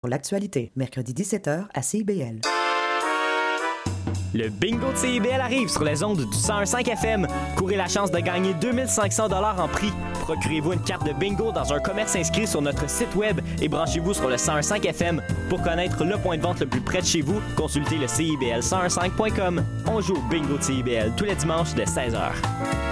Pour l'actualité, mercredi 17h à CIBL. Le bingo de CIBL arrive sur les ondes du 101.5 FM. Courez la chance de gagner 2500 dollars en prix. Procurez-vous une carte de bingo dans un commerce inscrit sur notre site web et branchez-vous sur le 101.5 FM. Pour connaître le point de vente le plus près de chez vous, consultez le CIBL101.5.com. On joue au bingo de CIBL tous les dimanches de 16h.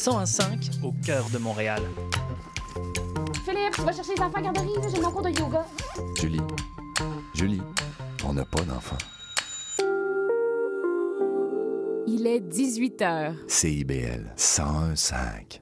101.5 au cœur de Montréal. Philippe, tu vas chercher les enfants à garderie, j'ai mon cours de yoga. Julie, Julie, on n'a pas d'enfants. Il est 18h. CIBL 101.5.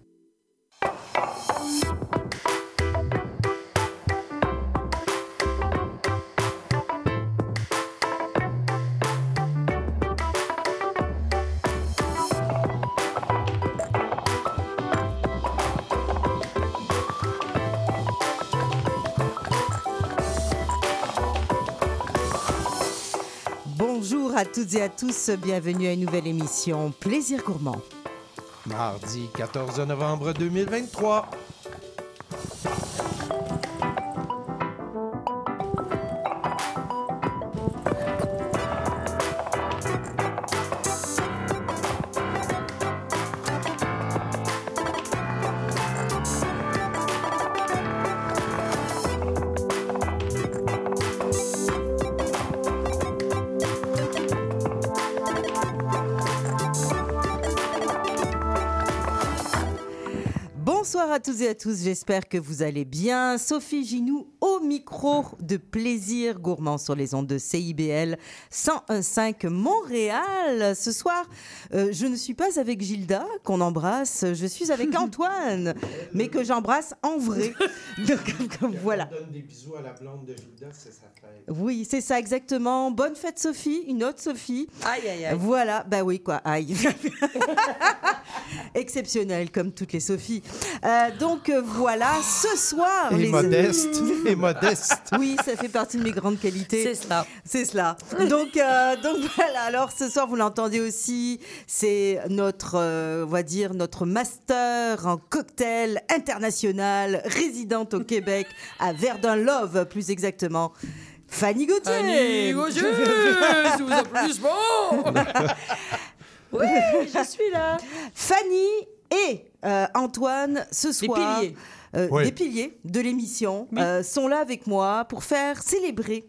toutes et à tous, bienvenue à une nouvelle émission Plaisir gourmand. Mardi 14 novembre 2023. À tous et à tous, j'espère que vous allez bien. Sophie Ginou micro de Plaisir gourmand sur les ondes de CIBL 101.5 Montréal. Ce soir, euh, je ne suis pas avec Gilda, qu'on embrasse, je suis avec Antoine, mais que j'embrasse en vrai. Donc voilà. donne des bisous à la blonde de Gilda, c'est sa fête. Oui, c'est ça exactement. Bonne fête Sophie, une autre Sophie. Aïe, aïe, aïe. Voilà, bah oui, quoi, aïe. Exceptionnel, comme toutes les Sophies. Euh, donc euh, voilà, ce soir. Et les- modeste, et modeste. Oui, ça fait partie de mes grandes qualités. C'est cela. C'est cela. Donc, euh, donc voilà. Alors ce soir, vous l'entendez aussi, c'est notre, euh, on va dire, notre master en cocktail international, résidente au Québec, à Verdun Love, plus exactement. Fanny Gauthier. Fanny Gauthier, si vous applaudissements. Oui, je suis là. Fanny et euh, Antoine, ce Les soir, piliers. Euh, Oui. des piliers de l'émission, euh, sont là avec moi pour faire célébrer.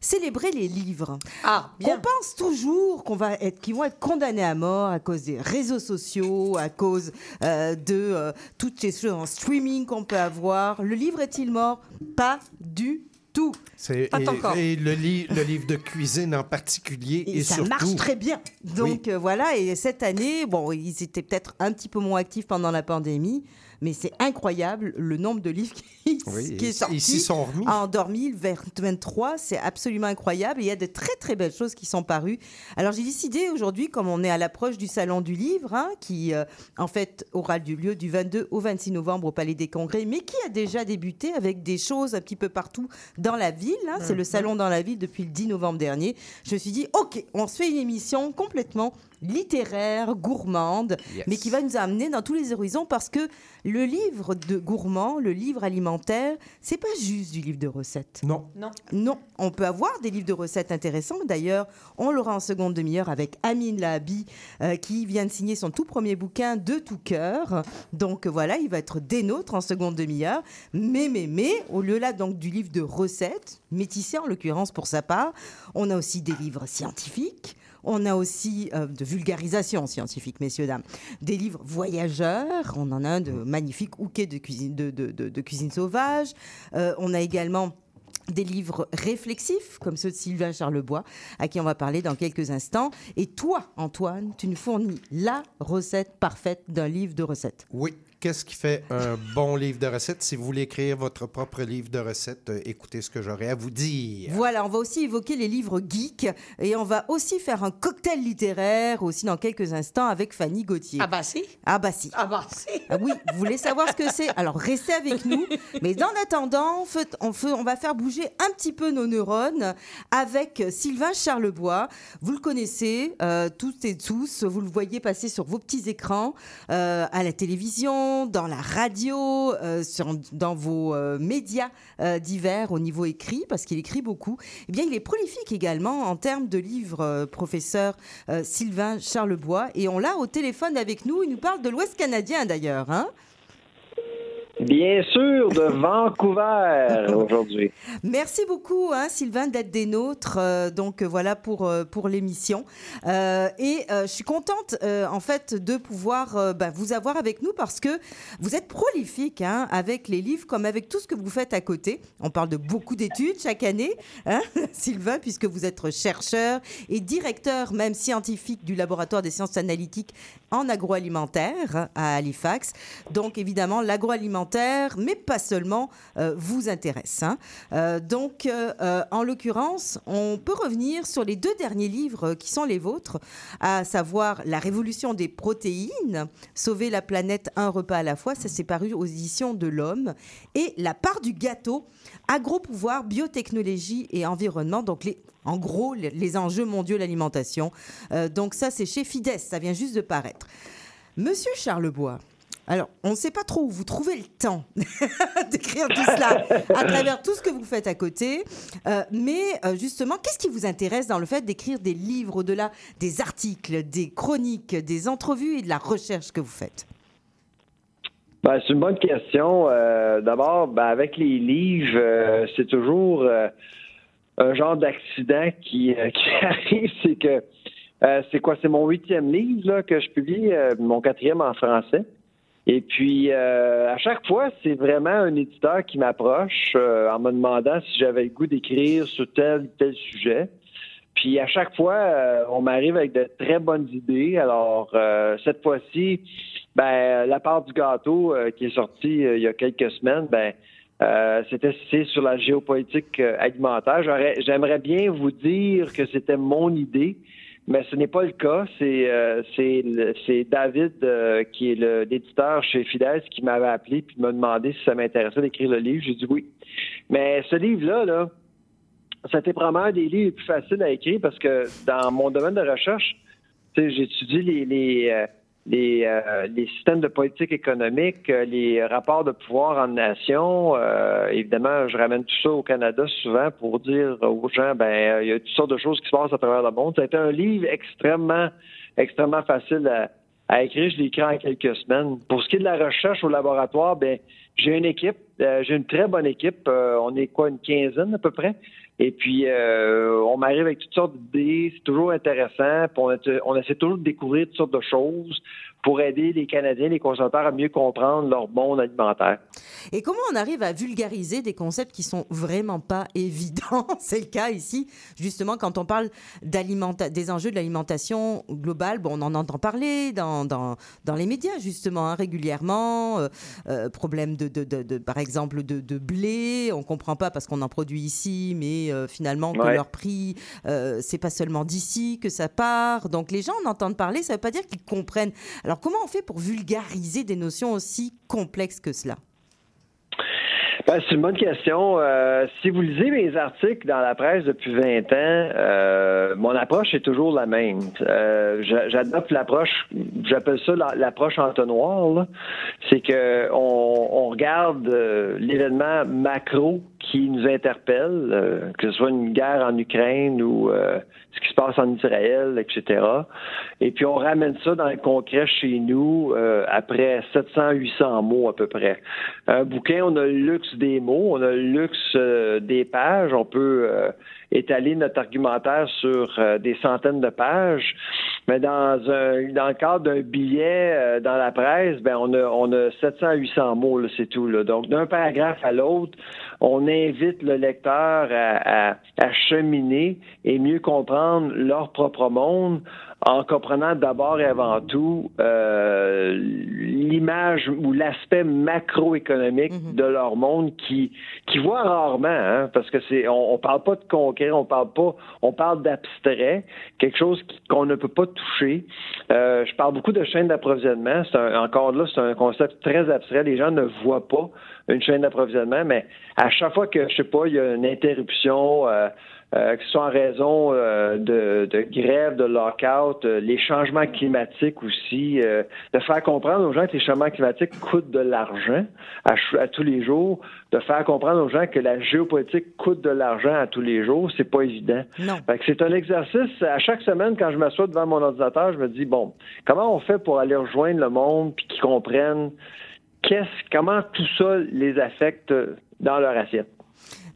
Célébrer les livres. Ah, On pense toujours qu'on va être, qu'ils vont être condamnés à mort à cause des réseaux sociaux, à cause euh, de euh, toutes les choses en streaming qu'on peut avoir. Le livre est-il mort? Pas du tout. C'est, Pas et, encore. et le, li- le livre de cuisine en particulier. Et, Et, ça surtout, marche très bien. Donc euh, voilà, et cette année, bon, ils étaient peut-être un petit peu moins actifs pendant la pandémie, mais c'est incroyable le nombre de livres qui, Oui, qui est ils- sorti. ils s'y sont remis. En 2023, c'est absolument incroyable. Et il y a de très très belles choses qui sont parues. Alors j'ai décidé aujourd'hui, comme on est à l'approche du salon du livre, hein, qui euh, en fait aura lieu du 22 au 26 novembre au Palais des Congrès, mais qui a déjà débuté avec des choses un petit peu partout dans la ville. hein. C'est le salon dans la ville depuis le 10 novembre dernier. Je me suis dit, ok, on se fait une émission complètement littéraire, gourmande, Yes. mais qui va nous amener dans tous les horizons parce que le livre de gourmand, le livre alimentaire, c'est pas juste du livre de recettes. Non. Non, on peut avoir des livres de recettes intéressants. D'ailleurs, on l'aura en seconde demi-heure avec Amine Lahabi, euh, qui vient de signer son tout premier bouquin de tout cœur. Donc voilà, il va être des nôtres en seconde demi-heure. Mais, mais, mais, au lieu là donc du livre de recettes, métissé en l'occurrence pour sa part, on a aussi des livres scientifiques. On a aussi euh, de vulgarisation scientifique, messieurs, dames. Des livres voyageurs. On en a un de magnifique, Houquet de cuisine, de, de- de- de cuisine sauvage. Euh, on a également des livres réflexifs, comme ceux de Sylvain Charlebois, à qui on va parler dans quelques instants. Et toi, Antoine, tu nous fournis la recette parfaite d'un livre de recettes. Oui, qu'est-ce qui fait un bon livre de recettes? Si vous voulez écrire votre propre livre de recettes, euh, écoutez ce que j'aurais à vous dire. Voilà, on va aussi évoquer les livres geeks et on va aussi faire un cocktail littéraire aussi dans quelques instants avec Fanny Gauthier. Ah bah si. Ah bah si. Ah bah si. Ah oui, vous voulez savoir ce que c'est? Alors restez avec nous. Mais en attendant, on, fait- on, fait- on va faire bouger un petit peu nos neurones avec Sylvain Charlebois. Vous le connaissez euh, toutes et tous. Vous le voyez passer sur vos petits écrans, euh, à la télévision, dans la radio, euh, dans vos euh, médias euh, divers au niveau écrit, parce qu'il écrit beaucoup. Eh bien, il est prolifique également en termes de livres, professeur Sylvain Charlebois. Et on l'a au téléphone avec nous. Il nous parle de l'Ouest canadien d'ailleurs. Hein Bien sûr, de Vancouver aujourd'hui. Merci beaucoup, hein, Sylvain, d'être des nôtres. euh, donc euh, voilà pour, euh, pour l'émission. Euh, et je suis contente, en fait, de pouvoir bah, vous avoir avec nous parce que vous êtes prolifique hein, avec les livres comme avec tout ce que vous faites à côté. On parle de beaucoup d'études chaque année, hein, Sylvain, puisque vous êtes chercheur et directeur même scientifique du laboratoire des sciences analytiques en agroalimentaire à Halifax. Donc évidemment, l'agroalimentaire, mais pas seulement, euh, vous intéresse. hein. Euh, donc, euh, en l'occurrence, on peut revenir sur les deux derniers livres qui sont les vôtres, à savoir La révolution des protéines, Sauver la planète un repas à la fois, ça s'est paru aux éditions de l'Homme, et La part du gâteau, Agro-pouvoir, biotechnologie et environnement, donc les, en gros les, enjeux mondiaux de l'alimentation. Donc ça, c'est chez Fides, ça vient juste de paraître. Monsieur Charlebois, alors, on ne sait pas trop où vous trouvez le temps d'écrire tout cela à travers tout ce que vous faites à côté. Euh, mais euh, justement, qu'est-ce qui vous intéresse dans le fait d'écrire des livres au-delà des articles, des chroniques, des entrevues et de la recherche que vous faites? Ben, c'est une bonne question. Euh, D'abord, ben, avec les livres, c'est toujours un genre d'accident qui, arrive. C'est que c'est quoi? C'est mon huitième livre que je publie, mon quatrième en français. Et puis, euh, à chaque fois, c'est vraiment un éditeur qui m'approche euh, en me demandant si j'avais le goût d'écrire sur tel ou tel sujet. Puis à chaque fois, euh, on m'arrive avec de très bonnes idées. Alors, euh, cette fois-ci, ben, la part du gâteau euh, qui est sortie euh, il y a quelques semaines, ben, c'était c'est sur la géopolitique alimentaire. J'aimerais bien vous dire que c'était mon idée, mais ce n'est pas le cas. C'est euh, c'est David, euh, qui est l'éditeur chez Fides, qui m'avait appelé puis m'a demandé si ça m'intéressait d'écrire le livre. J'ai dit oui. Mais ce livre-là, là, c'était probablement un des livres les plus faciles à écrire parce que dans mon domaine de recherche, j'étudie les, les, euh, les, euh, les systèmes de politique économique, euh, les rapports de pouvoir en nation. Euh, évidemment, je ramène tout ça au Canada souvent pour dire aux gens, ben, euh, il y a toutes sortes de choses qui se passent à travers le monde. Été un livre extrêmement, extrêmement facile à, à écrire. Je l'ai écrit en quelques semaines. Pour ce qui est de la recherche au laboratoire, ben, j'ai une équipe, euh, j'ai une très bonne équipe. Euh, on est quoi, une quinzaine à peu près? Et puis, euh, on m'arrive avec toutes sortes d'idées. C'est toujours intéressant. Puis on, essa- on essaie toujours de découvrir toutes sortes de choses pour aider les Canadiens, les consommateurs à mieux comprendre leur monde alimentaire. Et comment on arrive à vulgariser des concepts qui sont vraiment pas évidents? C'est le cas ici, justement, quand on parle des enjeux de l'alimentation globale. Bon, on en entend parler dans, dans, dans les médias, justement, hein, régulièrement. Euh, euh, problème de, de, de- de- par exemple, de, de blé. On comprend pas parce qu'on en produit ici, mais euh, finalement, que Ouais. leur prix, euh, c'est pas seulement d'ici que ça part. Donc, les gens en entendent parler, ça veut pas dire qu'ils comprennent. Alors, comment on fait pour vulgariser des notions aussi complexes que cela? Ben, c'est une bonne question. Euh, si vous lisez mes articles dans la presse depuis 20 ans, euh, mon approche est toujours la même. Euh, j'a- J'adopte l'approche, j'appelle ça la- l'approche entonnoir. C'est que on, regarde l'événement macro qui nous interpelle, que ce soit une guerre en Ukraine ou ce qui se passe en Israël, etc. Et puis on ramène ça dans le concret chez nous après 700-800 mots à peu près. Un bouquin, on a le des mots, on a le luxe euh, des pages, on peut euh, étaler notre argumentaire sur euh, des centaines de pages. Mais dans un dans le cadre d'un billet euh, dans la presse, ben on a on a 700 à 800 mots c'est tout là. Donc d'un paragraphe à l'autre, on invite le lecteur à, à- à cheminer et mieux comprendre leur propre monde en comprenant d'abord et avant tout euh, l'image ou l'aspect macroéconomique de leur monde qui qui voit rarement hein, parce que c'est on, on parle pas de on parle d'abstrait quelque chose qu'on ne peut pas toucher. Euh, je parle beaucoup de chaîne d'approvisionnement. C'est encore là c'est un concept très abstrait. Les gens ne voient pas une chaîne d'approvisionnement mais à chaque fois que je sais pas il y a une interruption euh, euh, que ce soit en raison euh, de, de grève, de lockout, euh, les changements climatiques aussi, euh, de faire comprendre aux gens que les changements climatiques coûtent de l'argent à, tous les jours, de faire comprendre aux gens que la géopolitique coûte de l'argent à tous les jours, c'est pas évident. Non. Fait que c'est un exercice. À chaque semaine, quand je m'assois devant mon ordinateur, je me dis bon, comment on fait pour aller rejoindre le monde puis qu'ils comprennent qu'est-ce, comment tout ça les affecte dans leur assiette?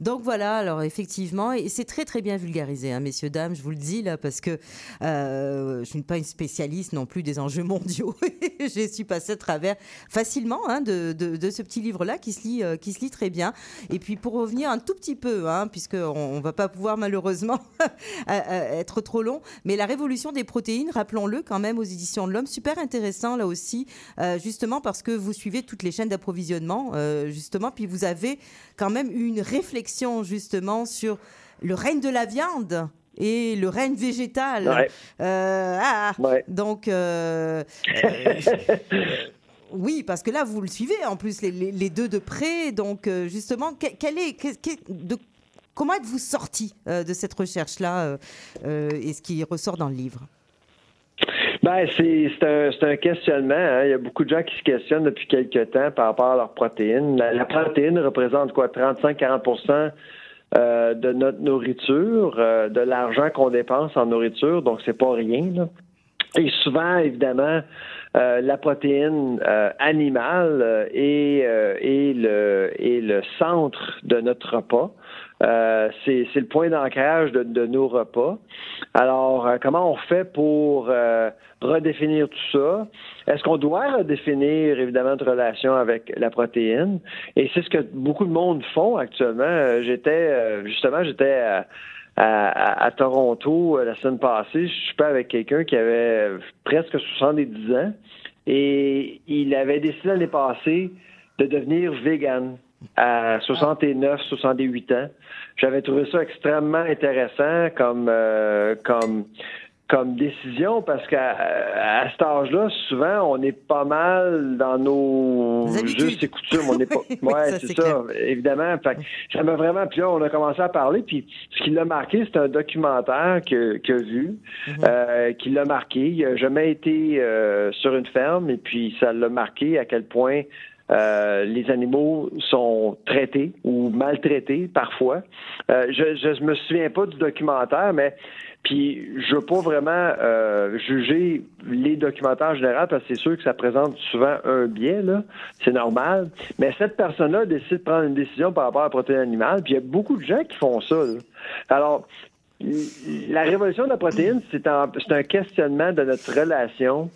Donc voilà, alors effectivement, et c'est très très bien vulgarisé, hein, messieurs, dames, je vous le dis là, parce que euh, je ne suis pas une spécialiste non plus des enjeux mondiaux. J'ai su passer à travers facilement hein, de, ce petit livre-là qui, se lit, euh, qui se lit très bien. Et puis pour revenir un tout petit peu, hein, puisqu'on ne va pas pouvoir malheureusement euh, être trop long, mais la révolution des protéines, rappelons-le quand même aux éditions de l'Homme, super intéressant là aussi, justement parce que vous suivez toutes les chaînes d'approvisionnement, justement, puis vous avez quand même une réflexion justement sur le règne de la viande et le règne végétal. Ouais. Euh, ah, Ouais. donc, euh, oui, parce que là, vous le suivez en plus, les, les- les deux de près. Donc, euh, justement, quel est, de- comment êtes-vous sorti de cette recherche-là et ce qui ressort dans le livre? Ben, c'est un, un questionnement. hein. Il y a beaucoup de gens qui se questionnent depuis quelques temps par rapport à leurs protéines. La, protéine représente quoi, 35-40% euh, de notre nourriture, euh, de l'argent qu'on dépense en nourriture, donc c'est pas rien. Là. Et souvent, évidemment, euh, la protéine euh, animale est, est le, est le centre de notre repas. Euh, c'est le point d'ancrage de, de nos repas. Alors, euh, comment on fait pour euh, redéfinir tout ça? Est-ce qu'on doit redéfinir, évidemment, notre relation avec la protéine? Et c'est ce que beaucoup de monde font actuellement. Euh, J'étais, euh, justement, j'étais à, à, à- à Toronto euh, la semaine passée. Je suis pas avec quelqu'un qui avait presque 70 ans et il avait décidé l'année passée de devenir vegan à 69, 68 ans. J'avais trouvé ça extrêmement intéressant comme euh, comme comme décision parce qu'à à cet âge-là, souvent, on est pas mal dans nos justes et coutumes. On pas. Oui, Ouais, c'est ça, évidemment. Fait que ça m'a vraiment. Puis là, on a commencé à parler. Puis ce qui l'a marqué, c'est un documentaire que qu'il a vu, euh, qui l'a marqué. Il n'a jamais été euh, sur une ferme et puis ça l'a marqué à quel point euh, les animaux sont traités ou maltraités parfois. Euh, je, je me souviens pas du documentaire, mais puis je veux pas vraiment euh, juger les documentaires en général parce que c'est sûr que ça présente souvent un biais là, c'est normal. Mais cette personne-là décide de prendre une décision par rapport à la protéine animale, puis il y a beaucoup de gens qui font ça. là. Alors la révolution de la protéine, c'est un, c'est un questionnement de notre relation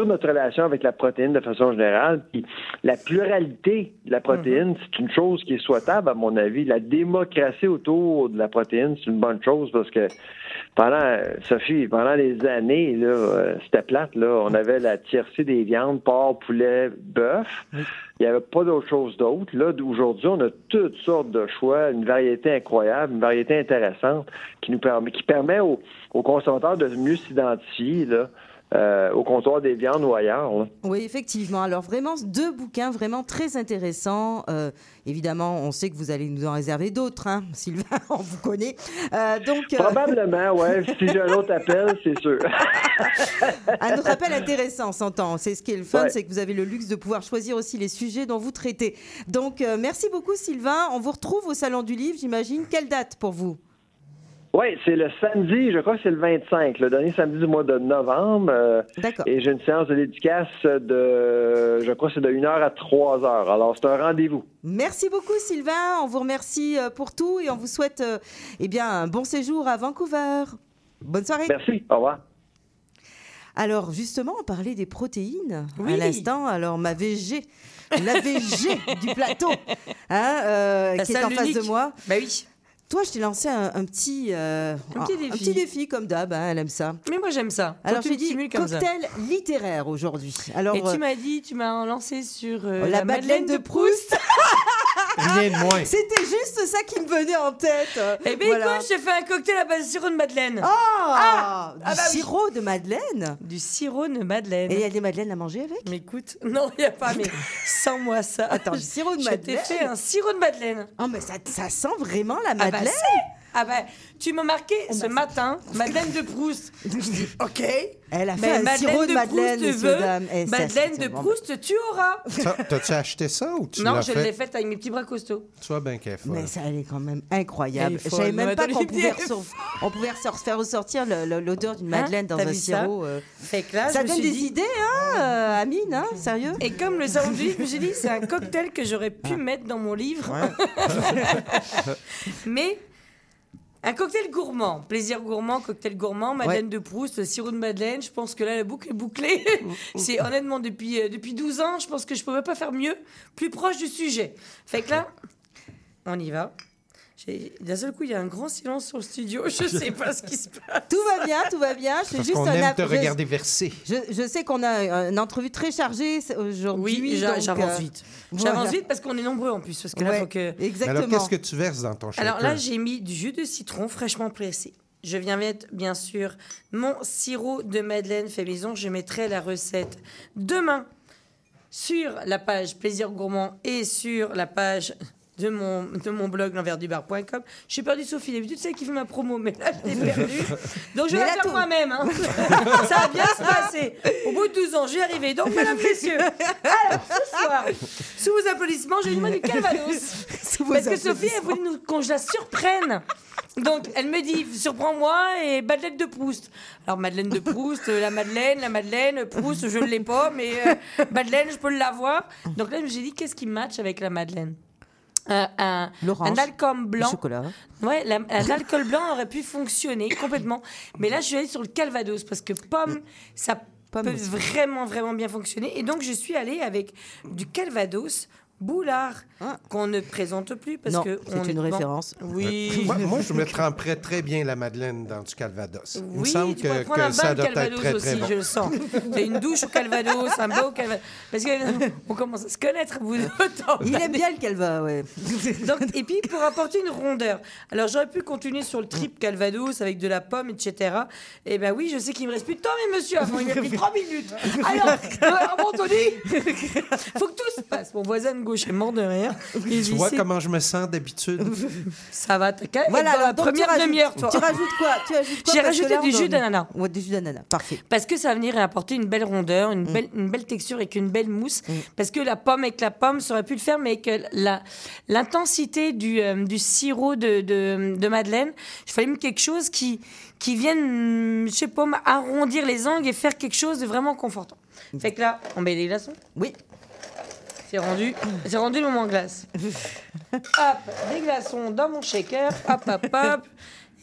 sur notre relation avec la protéine de façon générale. Puis la pluralité de la protéine, c'est une chose qui est souhaitable, à mon avis. La démocratie autour de la protéine, c'est une bonne chose parce que pendant, Sophie, pendant des années, là, euh, c'était plate, là. On avait la tiercé des viandes, porc, poulet, bœuf. Il n'y avait pas d'autre chose d'autre. Là, aujourd'hui, on a toutes sortes de choix, une variété incroyable, une variété intéressante qui nous permet, qui permet aux, aux consommateurs de mieux s'identifier, là. Euh, au comptoir des viandes ou ailleurs. là. Oui, effectivement. Alors vraiment, deux bouquins vraiment très intéressants. Euh, évidemment, on sait que vous allez nous en réserver d'autres, hein, Sylvain, on vous connaît. Euh, donc, Probablement, ouais. si j'ai un autre appel, c'est sûr. un autre appel intéressant, s'entend. C'est ce qui est le fun, Ouais. c'est que vous avez le luxe de pouvoir choisir aussi les sujets dont vous traitez. Donc, merci beaucoup, Sylvain. On vous retrouve au Salon du Livre, j'imagine. Quelle date pour vous? Oui, c'est le samedi, je crois que c'est le 25, le dernier samedi du mois de novembre. euh, D'accord. et j'ai une séance de dédicace de, je crois que c'est de 1h à 3h. Alors, c'est un rendez-vous. Merci beaucoup, Sylvain. On vous remercie euh, pour tout et on vous souhaite euh, eh bien, un bon séjour à Vancouver. Bonne soirée. Merci, au revoir. Alors justement, on parlait des protéines Oui. à l'instant. Alors ma VG, la VG du plateau, hein, euh, qui est en face de moi. Bah oui. Toi, je t'ai lancé un, un petit, euh, Un petit défi. défi comme d'hab. hein, elle aime ça. Mais moi, j'aime ça. Alors tu dis ça. cocktail littéraire aujourd'hui. Alors Et euh, tu m'as dit, tu m'as lancé sur euh, la, Madeleine de Proust. Rien de moins. C'était juste ça qui me venait en tête. Eh bien, Voilà. écoute, je te fais un cocktail à base de sirop de Madeleine. Ah, du ah bah oui. sirop de madeleine. Du sirop de Madeleine. Et il y a des madeleines à manger avec? Mais écoute, non, il n'y a pas, mais sans moi ça. Attends, du sirop de Je t'ai madeleine. fait un sirop de Madeleine. Oh, mais ça, ça sent vraiment la Ah bah, madeleine. C'est- ah bah, tu m'as marqué Oh, ce bah, matin, Madeleine de Proust. Je dis, ok. Elle a fait Mais un sirop de madeleine, Proust veut. Et ça, Madeleine de Proust, tu auras. T'as-tu acheté ça ou tu non, l'as je fait? l'ai faite avec mes petits bras costauds. Sois bien careful. Mais ça, elle est quand même incroyable. Je savais même pas Madeleine qu'on pouvait, Olivier. ressor- on pouvait ressor- faire ressortir l'odeur d'une Hein madeleine dans un sirop. euh. Fait que là, Ça je donne des dit- idées, hein, euh, Amine, hein, sérieux Et comme le livre, je me suis dit, c'est un cocktail que j'aurais pu mettre dans mon livre. Mais un cocktail gourmand, plaisir gourmand, cocktail gourmand, Madeleine de Proust, sirop de Madeleine. Je pense que là, la boucle est bouclée. c'est honnêtement depuis, euh, depuis 12 ans, je pense que je pouvais pas faire mieux, plus proche du sujet. Fait que là, on y va. D'un seul coup, il y a un grand silence sur le studio. Je sais pas ce qui se passe. Tout va bien, tout va bien. Je fais Parce juste qu'on un aime te je- regarder verser. Je, je sais qu'on a une entrevue très chargée aujourd'hui. Oui, j'avance euh, vite. voilà. J'avance vite parce qu'on est nombreux en plus. Parce que là, Ouais, faut que. Exactement. Alors, qu'est-ce que tu verses dans ton shaker? Alors là, j'ai mis du jus de citron fraîchement pressé. Je viens mettre, bien sûr, mon sirop de Madeleine fait maison. Je mettrai la recette demain sur la page Plaisir Gourmand et sur la page de mon, de mon blog l'enversdubar.com. Suis perdu Sophie, d'habitude c'est elle qui fait ma promo, mais là je l'ai perdue. Donc je vais la faire moi-même. hein. Ça va bien se passer. Au bout de 12 ans, j'y ai arrivé. Donc, mesdames, messieurs, alors ce soir, sous vos applaudissements, j'ai une main du Calvados. Parce que Sophie, elle voulait nous, qu'on je la surprenne. Donc, elle me dit, surprends-moi et Madeleine de Proust. Alors, Madeleine de Proust, euh, la Madeleine, la Madeleine, Proust, je ne l'ai pas, mais euh, Madeleine, je peux l'avoir. Donc là, j'ai dit, qu'est-ce qui match avec la Madeleine? Euh, un, alcool blanc. Ouais, la- un alcool blanc aurait pu fonctionner complètement. Mais là, je suis allée sur le Calvados parce que pomme, ça Pomme peut aussi. vraiment, vraiment bien fonctionner. Et donc, je suis allée avec du Calvados boulard Ah. qu'on ne présente plus parce Non, que c'est une est- bon, référence. Oui. Moi, moi, je me tremperais très bien la Madeleine dans du Calvados. Il me Oui, semble tu que, un que ça bain de doit être Calvados très, aussi, très bon. je le sens. T'as une douche au Calvados, un bain au Calvados. Parce que on commence à se connaître, vous autant. Il aime bien le calva, ouais. Donc, et puis pour apporter une rondeur. Alors j'aurais pu continuer sur le trip Calvados avec de la pomme, etc. Et ben oui, je sais qu'il me reste plus de temps, mais monsieur, avant il m'a pris trois minutes. Alors, euh, Anthony, faut que tout se passe. Mon voisin de gauche est mort de rire. Il Tu vois c'est- comment je me sens d'habitude? ça va, être Voilà, la donc, première demi-heure, toi. Tu rajoutes quoi? Tu ajoutes quoi J'ai rajouté du jus d'ananas. Ouais, du jus d'ananas. Parfait. Parce que ça va venir apporter une belle rondeur, une, belle, une belle texture et qu'une belle mousse. Parce que la pomme avec la pomme, ça aurait pu le faire, mais que la- l'intensité du, euh, du sirop de, de, de Madeleine, il fallait mettre quelque chose qui, qui vienne, je sais pas, arrondir les angles et faire quelque chose de vraiment confortant. Fait que là, on met les glaçons. Oui. C'est rendu, c'est rendu le moment glace. hop, des glaçons dans mon shaker. Hop, hop, hop.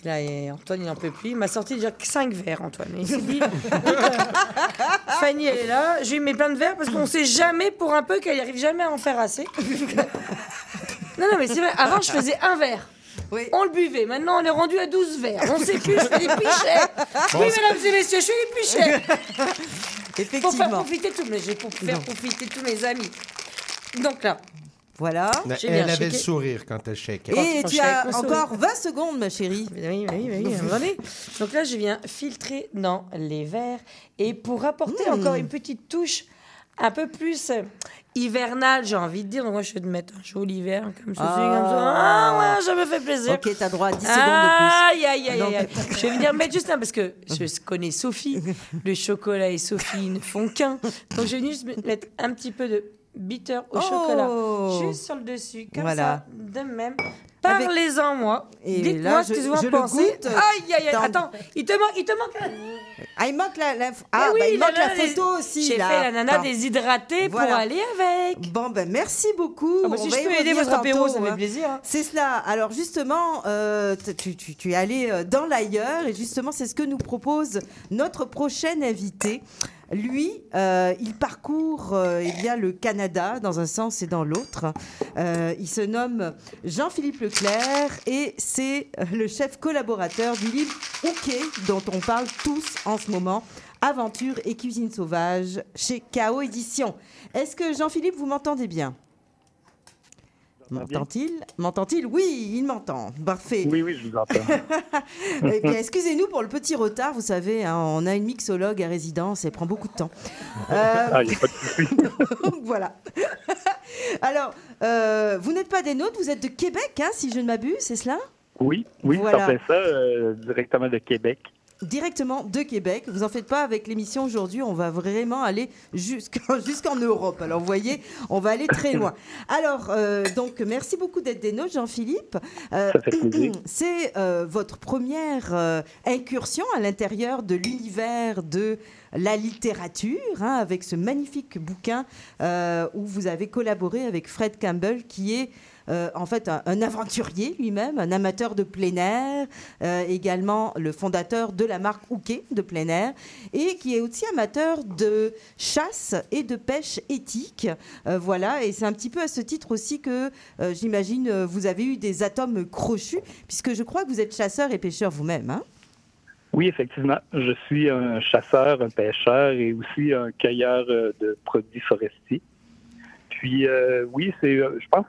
Et là, et Antoine, il n'en peut plus. Il m'a sorti déjà 5 verres, Antoine. Il s'est dit, Fanny, elle est là. Je lui mets plein de verres parce qu'on sait jamais pour un peu qu'elle arrive jamais à en faire assez. non, non, mais c'est vrai. Avant, je faisais un verre. Oui. On le buvait. Maintenant, on est rendu à 12 verres. On sait plus. Je fais des pichets. Oui, mesdames et messieurs, je fais des pichets. Pour faire Effectivement. profiter tous mes, pour faire profiter tous mes amis. Donc là, Voilà. J'ai Elle avait le sourire quand elle shake. Et tu as encore 20 secondes, ma chérie. Oui, oui, oui, oui, attendez. Donc là, je viens filtrer dans les verres. Et pour apporter encore une petite touche un peu plus euh, hivernale, j'ai envie de dire, donc moi, je vais te mettre un joli verre comme ceci, Ah. comme ça. Ah, ouais, ça me fait plaisir. Ok, t'as droit à 10 secondes de Aïe, aïe, aïe, aïe, aïe. Je vais venir mettre juste un parce que je connais Sophie. Le chocolat et Sophie ne font qu'un. Donc je vais juste mettre un petit peu de bitter au Oh chocolat. Juste sur le dessus, comme Voilà. ça, de même. Parlez-en, moi. Dites-moi ce que je- vous en pensez. Aïe, aïe, aïe. Attends, il te manque, il te manque. Ah, il manque la, la- ah, Eh oui, bah, il la manque la des- photo aussi. J'ai fait la nana déshydratée Voilà. pour aller avec. Bon, ben merci beaucoup. Ah bah, si On je peux aider votre apéro, ça fait hein. plaisir, hein. C'est cela. Alors justement, euh, tu, tu- tu es allé euh, dans l'ailleurs et justement, c'est ce que nous propose notre prochain invité. Lui, euh, il parcourt euh, le Canada dans un sens et dans l'autre. Euh, il se nomme Jean-Philippe Leclerc et c'est le chef collaborateur du livre OK dont on parle tous en ce moment. Aventure et cuisine sauvage chez KO Édition. Est-ce que Jean-Philippe, vous m'entendez bien? M'entend-il? M'entend-il? Oui, il m'entend. Parfait. Oui, oui, je vous entends. Eh bien, excusez-nous pour le petit retard. Vous savez, hein, on a une mixologue à résidence et elle prend beaucoup de temps. Euh, Ah, il n'y a pas de souci. voilà. Alors, euh, vous n'êtes pas des nôtres, vous êtes de Québec, hein, si je ne m'abuse, c'est cela? Oui, oui, Voilà. ça euh, directement de Québec. Directement de Québec. Vous en faites pas avec l'émission aujourd'hui, on va vraiment aller jusqu'en Europe. Alors, vous voyez, on va aller très loin. Alors, euh, donc, merci beaucoup d'être des nôtres, Jean-Philippe. Euh, fait plaisir. C'est euh, votre première incursion à l'intérieur de l'univers de la littérature, hein, avec ce magnifique bouquin où vous avez collaboré avec Fred Campbell, qui est euh, en fait un, aventurier lui-même, un amateur de plein air, euh, également le fondateur de la marque Houquet de plein air, et qui est aussi amateur de chasse et de pêche éthique. Euh, voilà, et c'est un petit peu à ce titre aussi que j'imagine vous avez eu des atomes crochus, puisque je crois que vous êtes chasseur et pêcheur vous-même. hein? Oui, effectivement, je suis un chasseur, un pêcheur et aussi un cueilleur de produits forestiers. Puis oui, c'est, je pense,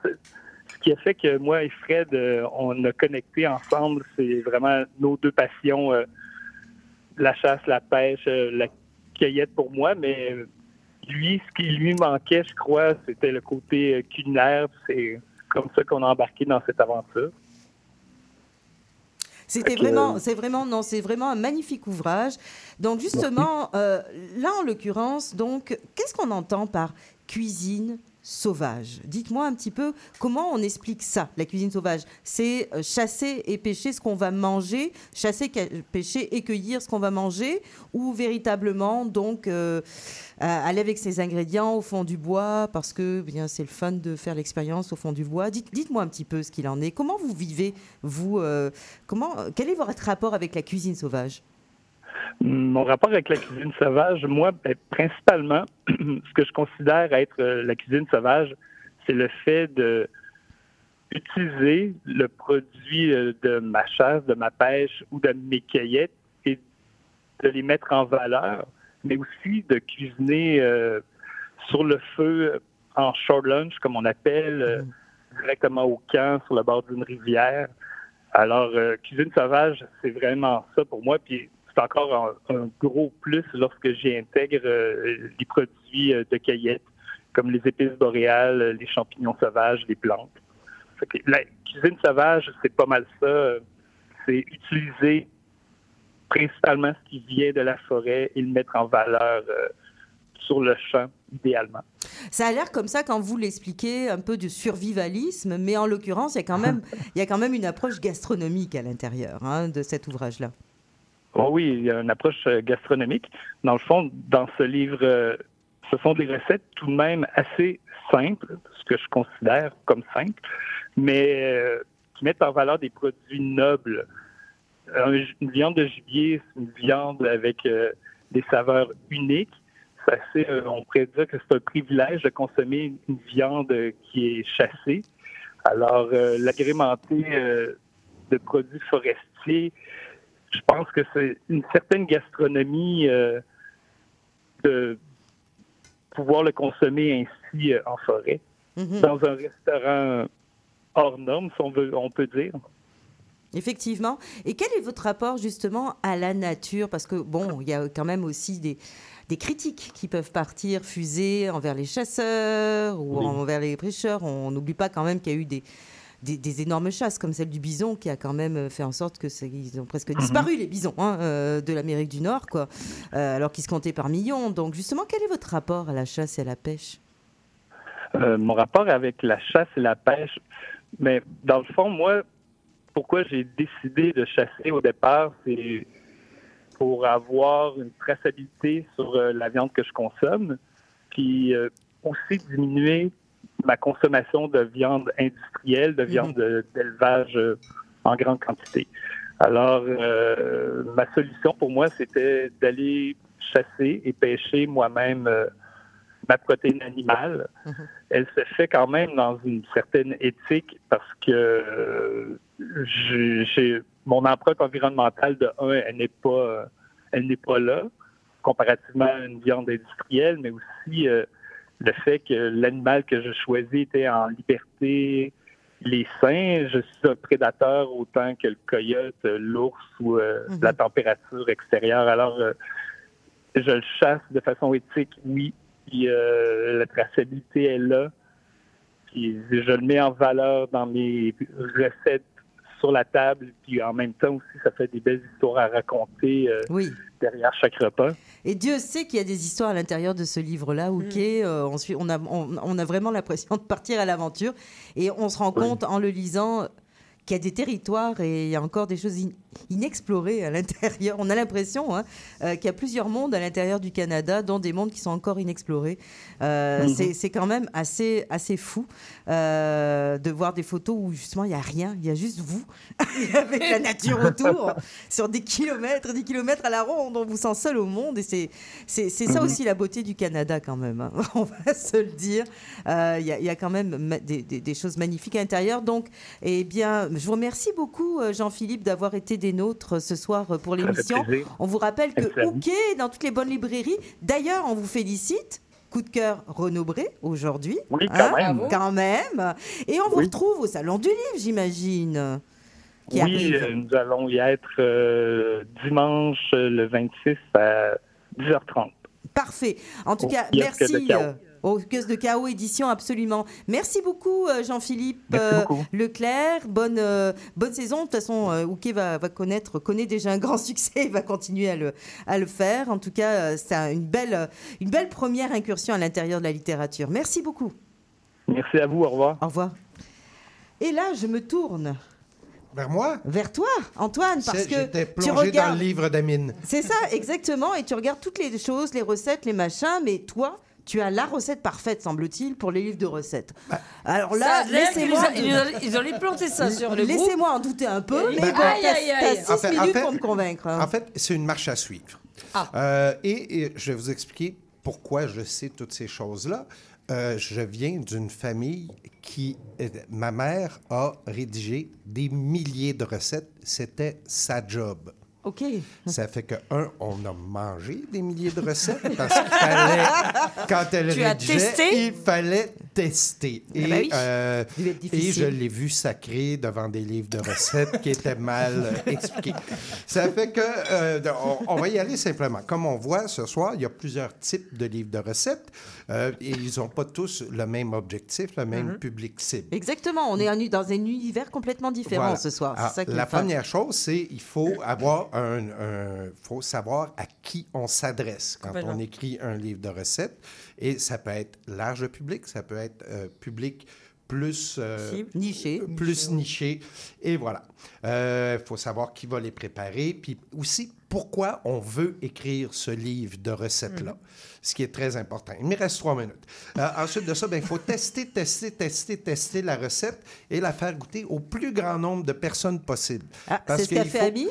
ce qui a fait que moi et Fred, euh, on a connecté ensemble, c'est vraiment nos deux passions, euh, la chasse, la pêche, euh, la cueillette pour moi, mais lui, ce qui lui manquait, je crois, c'était le côté euh, culinaire. C'est comme ça qu'on a embarqué dans cette aventure. C'était vraiment, c'est vraiment, non, c'est vraiment un magnifique ouvrage. Donc justement, euh, là en l'occurrence, donc, qu'est-ce qu'on entend par cuisine? Sauvage Dites-moi un petit peu comment on explique ça, la cuisine sauvage. C'est euh, chasser et pêcher ce qu'on va manger, chasser, pêcher et cueillir ce qu'on va manger, ou véritablement donc euh, euh, aller avec ses ingrédients au fond du bois parce que bien c'est le fun de faire l'expérience au fond du bois. Dites, dites-moi un petit peu ce qu'il en est. Comment vous vivez vous Comment quel est votre rapport avec la cuisine sauvage? Mon rapport avec la cuisine sauvage, moi, ben, principalement, ce que je considère être euh, la cuisine sauvage, c'est le fait de utiliser le produit euh, de ma chasse, de ma pêche ou de mes cueillettes et de les mettre en valeur, mais aussi de cuisiner euh, sur le feu en short lunch, comme on appelle, euh, directement au camp, sur le bord d'une rivière. Alors, euh, cuisine sauvage, c'est vraiment ça pour moi. Puis c'est encore un, un gros plus lorsque j'y intègre euh, les produits euh, de cueillette, comme les épices boréales, euh, les champignons sauvages, les plantes. Que la cuisine sauvage, c'est pas mal ça. C'est utiliser principalement ce qui vient de la forêt et le mettre en valeur euh, sur le champ, idéalement. Ça a l'air comme ça quand vous l'expliquez, un peu de survivalisme, mais en l'occurrence, il y a quand même, il y a quand même une approche gastronomique à l'intérieur hein, de cet ouvrage-là. Oh oui, il y a une approche euh, gastronomique. Dans le fond, dans ce livre, euh, ce sont des recettes tout de même assez simples, ce que je considère comme simple, mais euh, qui mettent en valeur des produits nobles. Un- une viande de gibier, c'est une viande avec des saveurs uniques. On pourrait dire que c'est un privilège de consommer une viande qui est chassée. Alors, l'agrémenter de produits forestiers, je pense que c'est une certaine gastronomie euh, de pouvoir le consommer ainsi euh, en forêt, Mhm. dans un restaurant hors norme, si on, veut, on peut dire. Effectivement. Et quel est votre rapport justement à la nature? Parce que bon, il y a quand même aussi des, des critiques qui peuvent partir, fuser envers les chasseurs ou Oui. envers les pêcheurs. On n'oublie pas quand même qu'il y a eu des, des, des énormes chasses comme celle du bison qui a quand même fait en sorte que ils ont presque disparu les bisons hein, euh, de l'Amérique du Nord, quoi, Euh, alors qu'ils se comptaient par millions. Donc justement, quel est votre rapport à la chasse et à la pêche? Euh, mon rapport avec la chasse et la pêche. Mais dans le fond, moi, pourquoi j'ai décidé de chasser au départ, c'est pour avoir une traçabilité sur euh, la viande que je consomme, puis euh, aussi diminuer ma consommation de viande industrielle, de viande de- d'élevage euh, en grande quantité. Alors, euh, ma solution pour moi, c'était d'aller chasser et pêcher moi-même euh, ma protéine animale. Elle se fait quand même dans une certaine éthique parce que euh, j'ai- mon empreinte environnementale de un, elle n'est pas, elle n'est pas là comparativement à une viande industrielle, mais aussi le fait que l'animal que je choisis était en liberté, les singes, je suis un prédateur autant que le coyote, l'ours ou euh, Mhm. la température extérieure. Alors, euh, je le chasse de façon éthique, oui. Puis euh, la traçabilité est là. Puis je le mets en valeur dans mes recettes sur la table. Puis en même temps aussi, ça fait des belles histoires à raconter euh, Oui. derrière chaque repas. Et Dieu sait qu'il y a des histoires à l'intérieur de ce livre-là, ok. euh, on, suit- on, a, on, on a vraiment l'impression de partir à l'aventure. Et on se rend compte en le lisant qu'il y a des territoires et il y a encore des choses in- inexplorées à l'intérieur. On a l'impression hein, euh, qu'il y a plusieurs mondes à l'intérieur du Canada, dont des mondes qui sont encore inexplorés. Euh, Mhm. c'est- quand même assez, assez fou euh, de voir des photos où justement il n'y a rien, il y a juste vous avec la nature autour sur des kilomètres, des kilomètres à la ronde. On vous sent seul au monde et c'est ça Mhm. aussi la beauté du Canada quand même. hein. On va se le dire. Euh, Il y, y a quand même des- des choses magnifiques à l'intérieur. Donc, eh bien, je vous remercie beaucoup euh, Jean-Philippe d'avoir été des nôtres euh, ce soir euh, pour l'émission. On vous rappelle que. OK est dans toutes les bonnes librairies. D'ailleurs, on vous félicite. Coup de cœur Renaud Bré aujourd'hui. Oui, quand même. Bravo. Quand même. Et on vous Oui. retrouve au Salon du Livre, j'imagine. Oui, arrive. nous allons y être euh, dimanche le 26 à 10h30. Parfait. En tout Au cas, merci. Chaos. au kiosque de Chaos Édition, absolument. Merci beaucoup, euh, Jean-Philippe Merci euh, beaucoup. Leclerc. Bonne, euh, bonne saison. De toute façon, euh, Ouké va, va connaître, connaît déjà un grand succès et va continuer à le, à le faire. En tout cas, euh, c'est un- une belle, une belle première incursion à l'intérieur de la littérature. Merci beaucoup. Merci à vous, au revoir. Au revoir. Et là, je me tourne. Vers moi? Vers toi, Antoine, parce que J'étais tu plongé regardes. dans le livre d'Amine. C'est ça, exactement. Et tu regardes toutes les choses, les recettes, les machins, mais toi, tu as la recette parfaite, semble-t-il, pour les livres de recettes. Alors là, laissez-moi. ils ont les planté ça sur le groupe. Laissez-moi en douter un peu, mais Ben, bon, t'as six En fait- en minutes fait- pour me convaincre. En fait, c'est une marche à suivre. Ah. Euh, et, et je vais vous expliquer pourquoi je sais toutes ces choses-là. Euh, je viens d'une famille qui... euh, ma mère a rédigé des milliers de recettes. C'était sa job. OK. Ça fait que, un, on a mangé des milliers de recettes parce qu'il fallait, quand elle Tu rédigeait, il fallait tester. Et, Ah ben oui. euh, et je l'ai vu sacré devant des livres de recettes qui étaient mal euh, expliqués. Ça fait que, euh, on, on va y aller simplement. Comme on voit ce soir, il y a plusieurs types de livres de recettes euh, et ils n'ont pas tous le même objectif, le même Mhm. public cible. Exactement, on est dans un univers complètement différent Voilà. ce soir. Ça est la première chose, c'est il faut avoir un, un- faut savoir à qui on s'adresse quand on écrit un livre de recettes. Et ça peut être large public, ça peut être euh, public plus euh. Niché. plus niché. Et voilà. Il faut savoir qui va les préparer, puis aussi pourquoi on veut écrire ce livre de recettes-là, ce qui est très important. Il me reste trois minutes. Euh, ensuite de ça, ben, il faut tester, tester, tester, tester la recette et la faire goûter au plus grand nombre de personnes possible. Ah, Parce c'est ce qu'a fait faut- Amine?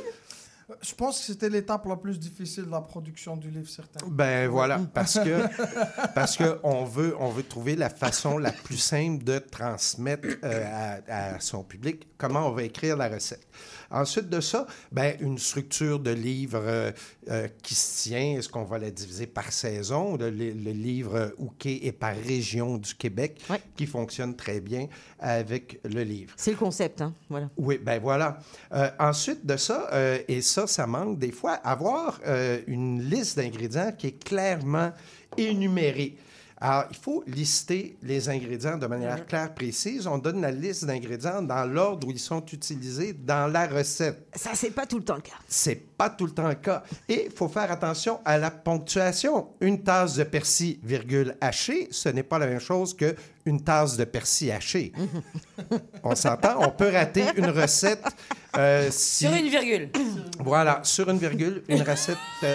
Je pense que c'était l'étape la plus difficile de la production du livre, certain. Ben voilà, parce que parce que on veut on veut trouver la façon la plus simple de transmettre euh, à, à son public comment on va écrire la recette. Ensuite de ça, ben une structure de livre euh, euh, qui se tient. Est-ce qu'on va la diviser par saison Le, le- livre Ouké est par région du Québec, qui fonctionne très bien avec le livre. C'est le concept, hein. Voilà. Oui, ben voilà. Euh, ensuite de ça, euh, et ça, ça manque des fois, avoir euh, une liste d'ingrédients qui est clairement énumérée. Alors, il faut lister les ingrédients de manière Mhm. claire, précise. On donne la liste d'ingrédients dans l'ordre où ils sont utilisés dans la recette. Ça, c'est pas tout le temps le cas. C'est pas tout le temps le cas. Et il faut faire attention à la ponctuation. Une tasse de persil, virgule, haché, ce n'est pas la même chose que une tasse de persil haché. on s'entend? On peut rater une recette euh, si... Sur une virgule. Voilà, sur une virgule, une recette euh,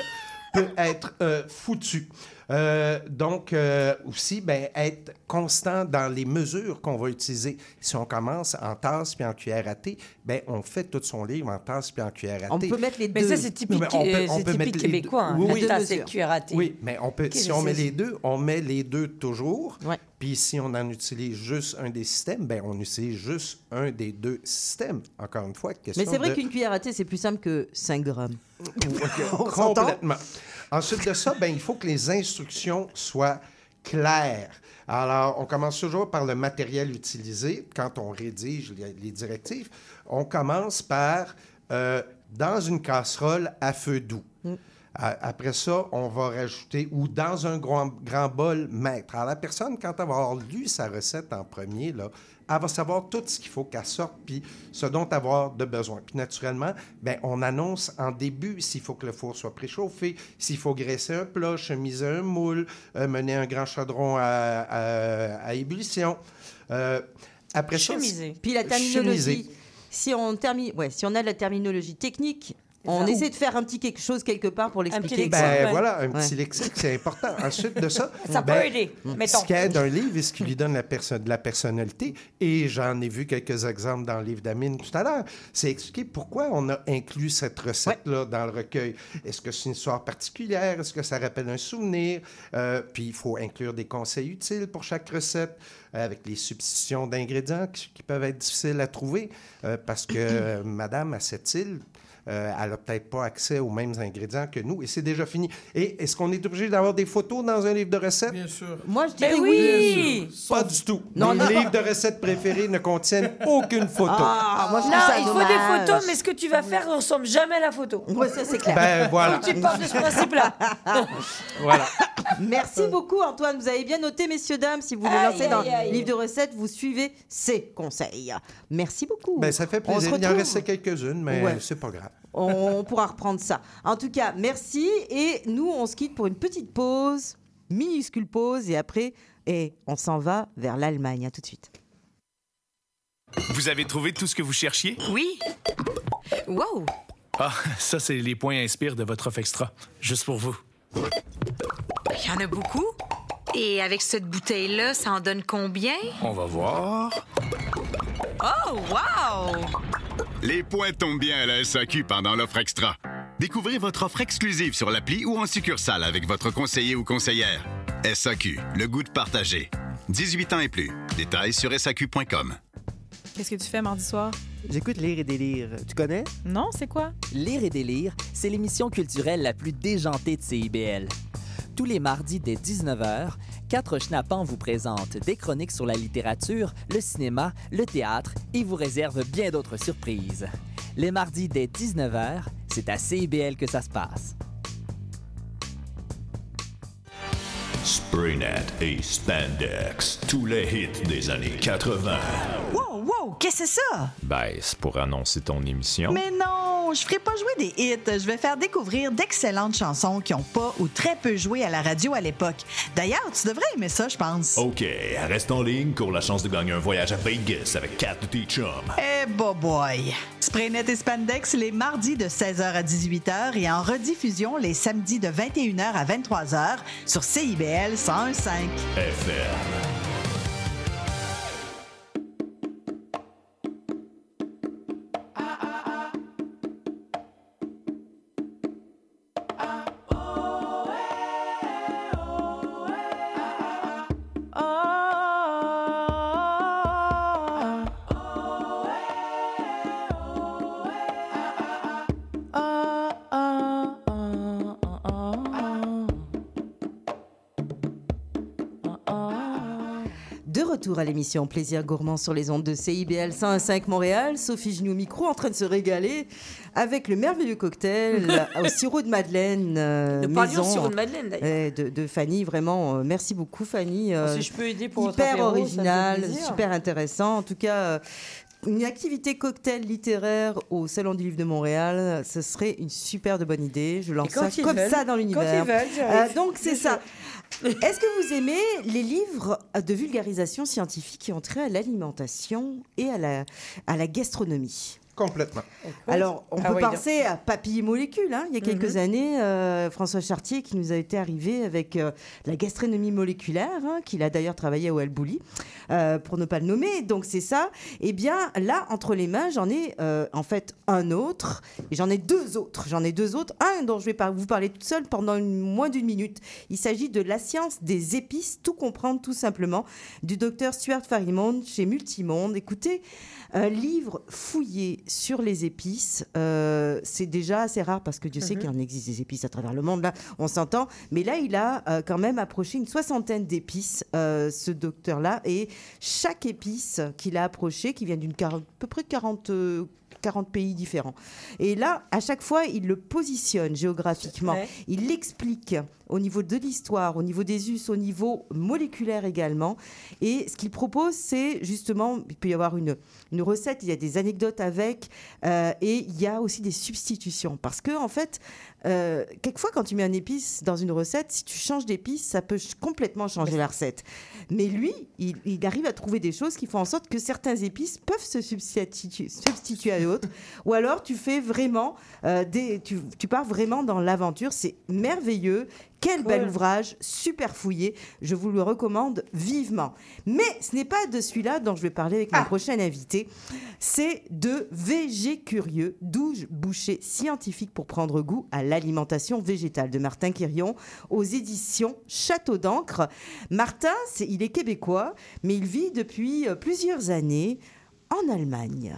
peut être euh, foutue. Euh, donc, euh, aussi, ben, être constant dans les mesures qu'on va utiliser. Si on commence en tasse puis en cuillère à thé, ben, on fait tout son livre en tasse puis en cuillère à On thé. peut mettre les Mais deux. ça, c'est typique, Mais on peut- euh, on c'est peut typique mettre les québécois. Hein. Oui, La oui. tasse et le cuillère à thé. Oui, mais on peut, si mais on met les deux, on met les deux toujours. Ouais. Puis si on en utilise juste un des systèmes, ben, on utilise juste un des deux systèmes. Encore une fois, question Mais c'est vrai de- qu'une cuillère à thé, c'est plus simple que 5 grammes. On? Complètement. Ensuite de ça, ben, il faut que les instructions soient claires. Alors, on commence toujours par le matériel utilisé quand on rédige les, les directives. On commence par euh, dans une casserole à feu doux. A- Après ça, on va rajouter, ou dans un grand, grand bol maître. Alors, la personne, quand elle va avoir lu sa recette en premier, là, elle va savoir tout ce qu'il faut qu'elle sorte, puis ce dont avoir de besoin. Puis naturellement, ben, on annonce en début s'il faut que le four soit préchauffé, s'il faut graisser un plat, chemiser un moule, euh, mener un grand chaudron à, à- à ébullition. Euh, après ça, Chemiser. Puis la Chemiser. terminologie. Si on, termine, ouais, si on a de la terminologie technique, on ça. essaie de faire un petit quelque chose quelque part pour l'expliquer. lexique. Ben Ouais. voilà, un Ouais. petit lexique, c'est important. Ensuite de ça, Ça ben, peut aider, mettons. Ce qui aide un livre et ce qui lui donne la perso- de la personnalité, et j'en ai vu quelques exemples dans le livre d'Amine tout à l'heure, c'est expliquer pourquoi on a inclus cette recette-là dans le recueil. Est-ce que c'est une histoire particulière? Est-ce que ça rappelle un souvenir? Euh, puis il faut inclure des conseils utiles pour chaque recette, euh, avec les substitutions d'ingrédients qui, qui peuvent être difficiles à trouver, euh, parce que euh, Madame à cette île, euh, elle n'a peut-être pas accès aux mêmes ingrédients que nous, et c'est déjà fini. Et est-ce qu'on est obligé d'avoir des photos dans un livre de recettes? Bien sûr. Moi, je dirais Ben oui. oui! Pas du tout. Non, Mes non. livres de recettes préférés ne contiennent aucune photo. Ah, moi, je trouve Non, ça il faut des photos, mais ce que tu vas faire ne ressemble jamais à la photo. Ouais, ça, c'est clair. Ben voilà. Tu parles de ce principe-là. voilà. Merci beaucoup, Antoine. Vous avez bien noté, messieurs, dames. Si vous voulez Aïe, lancer dans aïe, le livre de recettes, vous suivez ces conseils. Merci beaucoup. Ben, ça fait plaisir. Il en retrouve. restait quelques-unes, mais Ouais. c'est pas grave. On pourra reprendre ça. En tout cas, merci. Et nous, on se quitte pour une petite pause, minuscule pause. Et après, et on s'en va vers l'Allemagne. À tout de suite. Vous avez trouvé tout ce que vous cherchiez? Oui. Wow! Ah, ça, c'est les points inspire de votre offre extra. Juste pour vous. Il y en a beaucoup. Et avec cette bouteille-là, ça en donne combien? On va voir. Oh, wow! Les points tombent bien à la SAQ pendant l'offre extra. Découvrez votre offre exclusive sur l'appli ou en succursale avec votre conseiller ou conseillère. SAQ, le goût de partager. 18 ans et plus. Détails sur SAQ.com. Qu'est-ce que tu fais mardi soir? J'écoute Lire et délire. Tu connais? Non, c'est quoi? Lire et délire, c'est l'émission culturelle la plus déjantée de CIBL. Tous les mardis dès 19h, quatre schnappants vous présentent des chroniques sur la littérature, le cinéma, le théâtre et vous réservent bien d'autres surprises. Les mardis dès 19h, c'est à CIBL que ça se passe. Spraynet et Spandex, tous les hits des années 80. Wow, wow, qu'est-ce que c'est ça? Ben, c'est pour annoncer ton émission. Mais non, je ferai pas jouer des hits. Je vais faire découvrir d'excellentes chansons qui ont pas ou très peu joué à la radio à l'époque. D'ailleurs, tu devrais aimer ça, je pense. OK, reste en ligne pour la chance de gagner un voyage à Vegas avec Kat de tes chums. Eh, boy, boy. Spraynet et Spandex les mardis de 16h à 18h et en rediffusion les samedis de 21h à 23h sur CIBL 101.5. FM. Retour à l'émission Plaisir Gourmand sur les ondes de CIBL 105 Montréal. Sophie Genoux micro en train de se régaler avec le merveilleux cocktail au sirop de Madeleine. euh, Nous parlions maison, sirop de Madeleine, d'ailleurs. de, de Fanny, vraiment, euh, merci beaucoup Fanny. euh, Si je peux aider pour Hyper original, super intéressant. En tout cas, euh, une activité cocktail littéraire au Salon du Livre de Montréal, ce serait une super de bonne idée. Je lance ça comme veulent, ça dans l'univers. Euh, donc c'est ça. Est-ce que vous aimez les livres de vulgarisation scientifique qui ont trait à l'alimentation et à la, à la gastronomie? Complètement. alors, on Ah peut oui, penser à Papy et Molécules. hein. Il y a quelques Mhm. années, euh, François Chartier qui nous a été arrivé avec euh, la gastronomie moléculaire, hein, qu'il a d'ailleurs travaillé au Albouli, euh, pour ne pas le nommer. Donc, c'est ça. Eh bien, là, entre les mains, j'en ai euh, en fait un autre. Et j'en ai deux autres. J'en ai deux autres. Un dont je vais par- vous parler toute seule pendant une- moins d'une minute. Il s'agit de La science des épices, tout comprendre tout simplement, du docteur Stuart Farimonde chez Multimonde. Écoutez, un livre fouillé sur les épices, euh, c'est déjà assez rare parce que Dieu sait Mhm. qu'il en existe des épices à travers le monde, là, on s'entend. Mais là, il a euh, quand même approché une soixantaine d'épices, euh, ce docteur-là. Et chaque épice qu'il a approché, qui vient d'une à peu près 40, euh, 40 pays différents. Et là, à chaque fois, il le positionne géographiquement. Ouais. Il l'explique au niveau de l'histoire, au niveau des us, au niveau moléculaire également. Et ce qu'il propose, c'est justement, il peut y avoir une, une recette, il y a des anecdotes avec, euh, et il y a aussi des substitutions. Parce que, en fait, euh, quelquefois, quand tu mets un épice dans une recette, si tu changes d'épice, ça peut complètement changer la recette. Mais lui, il, arrive à trouver des choses qui font en sorte que certains épices peuvent se substituer, à d'autres. Ou alors, tu fais vraiment euh, des, tu pars vraiment dans l'aventure. C'est merveilleux. Quel bel ouvrage, super fouillé. Je vous le recommande vivement. Mais ce n'est pas de celui-là dont je vais parler avec mon prochain invité. C'est de VG Curieux, 12 bouchées scientifiques pour prendre goût à l'alimentation végétale de Martin Quirion aux éditions Château d'encre. Martin, il est québécois, mais il vit depuis euh, plusieurs années en Allemagne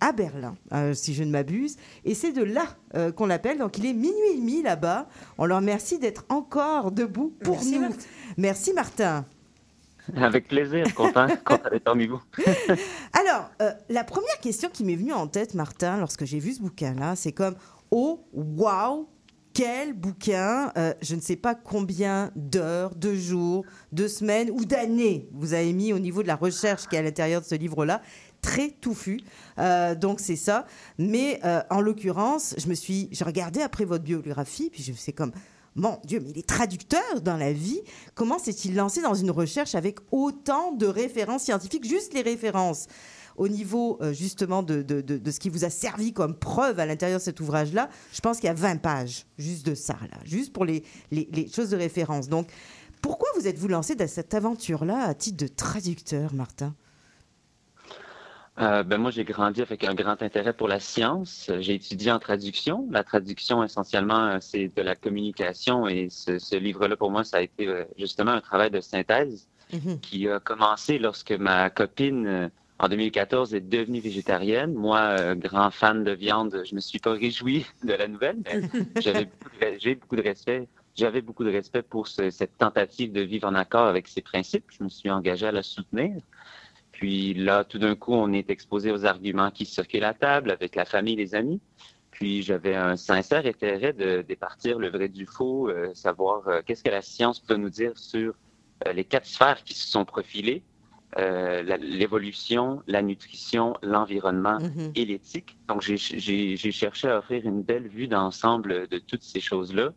à Berlin, euh, si je ne m'abuse. Et c'est de là euh, qu'on l'appelle. Donc il est minuit et demi là-bas. On leur remercie d'être encore debout pour Merci, nous. Martin. Merci Martin. Avec plaisir, content, content d'être parmi vous. Alors, euh, la première question qui m'est venue en tête, Martin, lorsque j'ai vu ce bouquin-là, c'est comme Oh, waouh, quel bouquin Euh, Je ne sais pas combien d'heures, de jours, de semaines ou d'années vous avez mis au niveau de la recherche qui est à l'intérieur de ce livre-là. Très touffu. Euh, donc, c'est ça. Mais euh, en l'occurrence, je me suis. J'ai regardé après votre biographie, puis je me suis comme. Mon Dieu, mais les traducteurs dans la vie, comment s'est-il lancé dans une recherche avec autant de références scientifiques, juste les références? Au niveau euh, justement de, de- de- ce qui vous a servi comme preuve à l'intérieur de cet ouvrage-là, je pense qu'il y a 20 pages juste de ça, là, juste pour les- les choses de référence. Donc, pourquoi vous êtes-vous lancé dans cette aventure-là à titre de traducteur, Martin? Euh, ben moi, j'ai grandi avec un grand intérêt pour la science. J'ai étudié en traduction. La traduction, essentiellement, euh, c'est de la communication. Et ce, ce livre-là, pour moi, ça a été euh, justement un travail de synthèse qui a commencé lorsque ma copine, en 2014, est devenue végétarienne. Moi, grand fan de viande, je me suis pas réjoui de la nouvelle, mais j'avais beaucoup de, j'ai beaucoup de respect. J'avais beaucoup de respect pour ce- cette tentative de vivre en accord avec ses principes. Je me suis engagé à la soutenir. Puis là, tout d'un coup, on est exposé aux arguments qui circulent à table avec la famille, les amis. Puis j'avais un sincère intérêt de départir le vrai du faux, euh, savoir euh, qu'est-ce que la science peut nous dire sur euh, les quatre sphères qui se sont profilées, la- l'évolution, la nutrition, l'environnement Mhm. et l'éthique. Donc j'ai cherché à offrir une belle vue d'ensemble de toutes ces choses-là.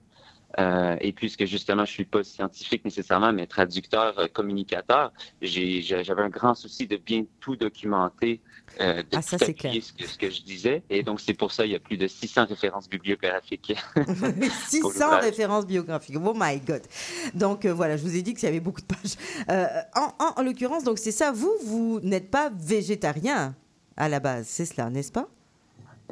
Euh, et puisque justement, je suis pas scientifique nécessairement, mais traducteur, euh, communicateur, j'avais un grand souci de bien tout documenter, euh, de Ah, ça, tout appuyer ce que, ce que je disais. Et donc, c'est pour ça il y a plus de 600 références bibliographiques. pour 600 l'ouvrage. références biographiques. Oh my God. Donc voilà, je vous ai dit qu'il y avait beaucoup de pages. En en- en l'occurrence, donc c'est ça, vous, vous n'êtes pas végétarien à la base, c'est cela, n'est-ce pas?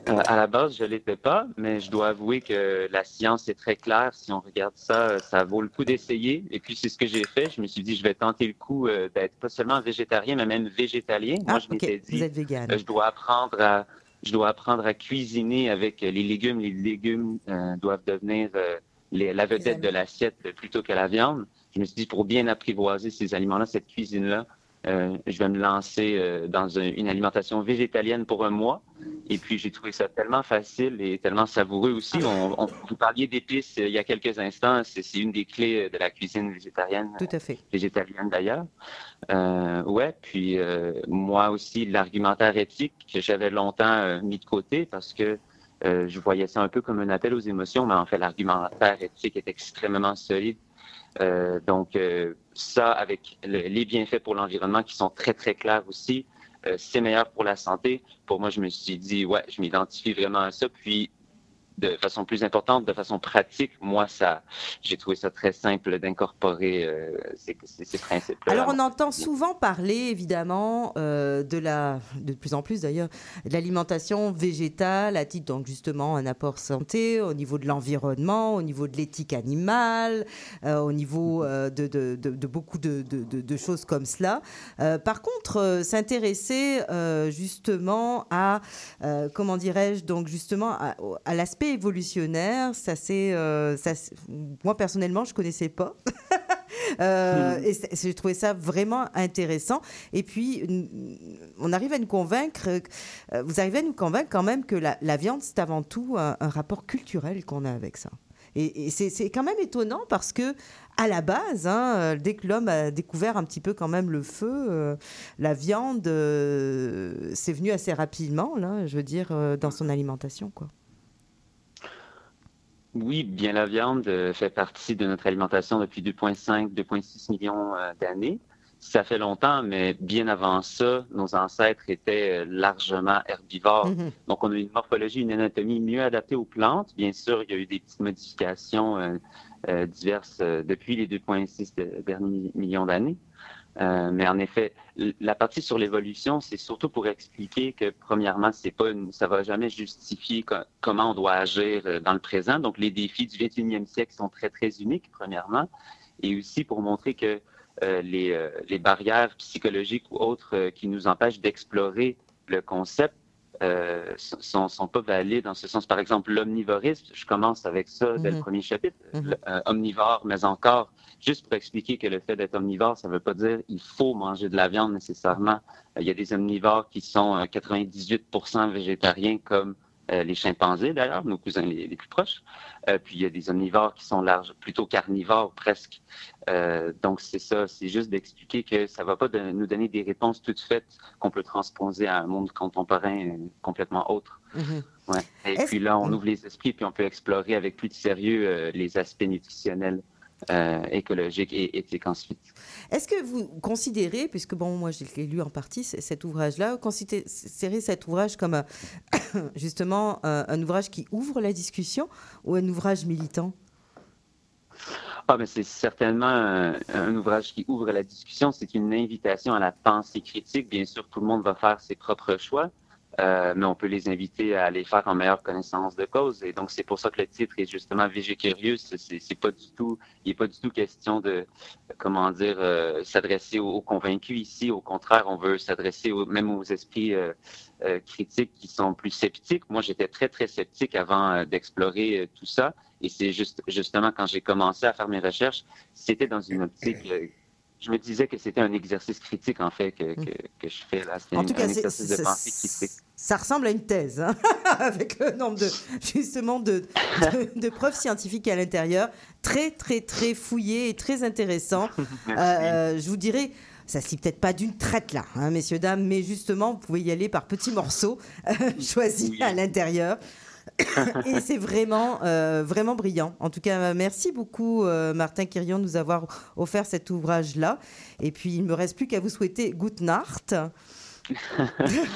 À la base, je l'étais pas, mais je dois avouer que la science est très claire. Si on regarde ça, ça vaut le coup d'essayer. Et puis, c'est ce que j'ai fait. Je me suis dit, je vais tenter le coup euh, d'être pas seulement végétarien, mais même végétalien. Moi, Ah, je m'étais dit, vous êtes vegan. euh, je dois apprendre à, je dois apprendre à cuisiner avec les légumes. Les légumes euh, doivent devenir euh, les- la vedette de l'assiette plutôt que la viande. Je me suis dit, pour bien apprivoiser ces aliments-là, cette cuisine-là, euh, je vais me lancer euh, dans un- une alimentation végétalienne pour un mois. Et puis, j'ai trouvé ça tellement facile et tellement savoureux aussi. On, on- vous parliez d'épices euh, il y a quelques instants. C'est une des clés euh, de la cuisine végétarienne. Tout à fait. Végétalienne d'ailleurs. Ouais, puis moi aussi, l'argumentaire éthique que j'avais longtemps mis de côté parce que je voyais ça un peu comme un appel aux émotions, mais en fait, l'argumentaire éthique est extrêmement solide. Donc, ça, avec le- les bienfaits pour l'environnement qui sont très, très clairs aussi, euh, c'est meilleur pour la santé. Pour moi, je me suis dit, ouais, je m'identifie vraiment à ça. Puis, de façon plus importante, de façon pratique, moi, ça, j'ai trouvé ça très simple d'incorporer euh, ces, principes-là. Alors, on entend souvent parler, évidemment, euh, de la, de plus en plus d'ailleurs, de l'alimentation végétale à titre, donc justement, un apport santé au niveau de l'environnement, au niveau de l'éthique animale, euh, au niveau de, beaucoup de, choses comme cela. Par contre, s'intéresser justement à, comment dirais-je, donc justement à l'aspect évolutionnaire, ça c'est, euh, moi personnellement, je connaissais pas. Euh, et j'ai trouvé ça vraiment intéressant. Et puis, on arrive à nous convaincre, euh, vous arrivez à nous convaincre quand même que la, viande, c'est avant tout un, rapport culturel qu'on a avec ça. Et, c'est quand même étonnant parce que, à la base, hein, euh, dès que l'homme a découvert un petit peu quand même le feu, la viande, c'est venu assez rapidement, là, je veux dire, dans son alimentation, quoi. Oui, bien la viande euh, fait partie de notre alimentation depuis 2,5, 2,6 millions euh, d'années. Ça fait longtemps, mais bien avant ça, nos ancêtres étaient euh, largement herbivores. Mhm. Donc, on a une morphologie, une anatomie mieux adaptée aux plantes. Bien sûr, il y a eu des petites modifications euh, euh, diverses depuis les 2,6 de- derniers millions d'années. Euh, mais en effet, la partie sur l'évolution, c'est surtout pour expliquer que, premièrement, c'est pas une, ça va jamais justifier co- comment on doit agir euh, dans le présent. Donc, les défis du 21e siècle sont très, très uniques, premièrement. Et aussi pour montrer que euh, les, euh, les barrières psychologiques ou autres qui nous empêchent d'explorer le concept sont, sont pas valides dans ce sens. Par exemple, l'omnivorisme, je commence avec ça dès le Mhm. premier chapitre. Mhm. Euh, omnivore, mais encore, juste pour expliquer que le fait d'être omnivore, ça ne veut pas dire il faut manger de la viande nécessairement. Euh, Il y a des omnivores qui sont euh, 98% végétariens, comme euh, les chimpanzés d'ailleurs, nos cousins les, les plus proches. Euh, puis il y a des omnivores qui sont larges, plutôt carnivores presque. Euh, donc c'est ça, c'est juste d'expliquer que ça ne va pas de- nous donner des réponses toutes faites qu'on peut transposer à un monde contemporain euh, complètement autre. Ouais. Et puis là, on ouvre les esprits, puis on peut explorer avec plus de sérieux euh, les aspects nutritionnels, euh, écologiques et éthiques ensuite. Est-ce que vous considérez, puisque bon, moi je l'ai lu en partie, cet ouvrage-là, considérez cet ouvrage comme un- justement un, un ouvrage qui ouvre la discussion ou un ouvrage militant? Ah, mais c'est certainement un, un ouvrage qui ouvre la discussion. C'est une invitation à la pensée critique. Bien sûr, tout le monde va faire ses propres choix, euh, mais on peut les inviter à les faire en meilleure connaissance de cause. Et donc, c'est pour ça que le titre est justement Végé curieux. C'est pas du tout, il n'est pas du tout question de, comment dire, euh, s'adresser aux, convaincus ici. Au contraire, on veut s'adresser au- même aux esprits euh, euh, critiques qui sont plus sceptiques. Moi, j'étais très, très sceptique avant d'explorer tout ça. Et c'est juste, justement quand j'ai commencé à faire mes recherches, c'était dans une optique. Je me disais que c'était un exercice critique, en fait, que, que, que je fais là. C'est En un, tout cas, exercice de pensée critique. ça ressemble à une thèse, hein, avec le nombre de justement de, de, de preuves scientifiques à l'intérieur, très très très fouillé et très intéressant. Euh, je vous dirais. Ça se lit peut-être pas d'une traite là, hein, messieurs dames, mais justement, vous pouvez y aller par petits morceaux euh, choisis à l'intérieur. Et c'est vraiment, euh, vraiment brillant. En tout cas, merci beaucoup, euh, Martin Quirion, de nous avoir offert cet ouvrage-là. Et puis, il ne me reste plus qu'à vous souhaiter Gute Nacht.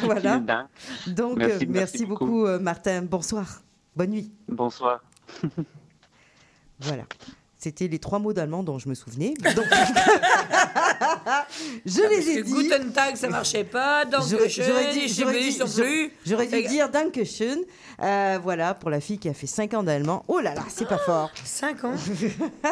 voilà. Donc, Merci, merci merci, beaucoup. beaucoup, euh, Martin. Bonsoir. Bonne nuit. Bonsoir. Voilà. C'était les trois mots d'allemand dont je me souvenais. Donc, je Ah, les ai dit. Guten Tag, ça marchait pas. Donc, J'aurais- je j'aurais je j'aurais dû dire Dankeschön. Euh, voilà, pour la fille qui a fait 5 ans d'allemand. Oh là là, c'est pas fort. 5 ans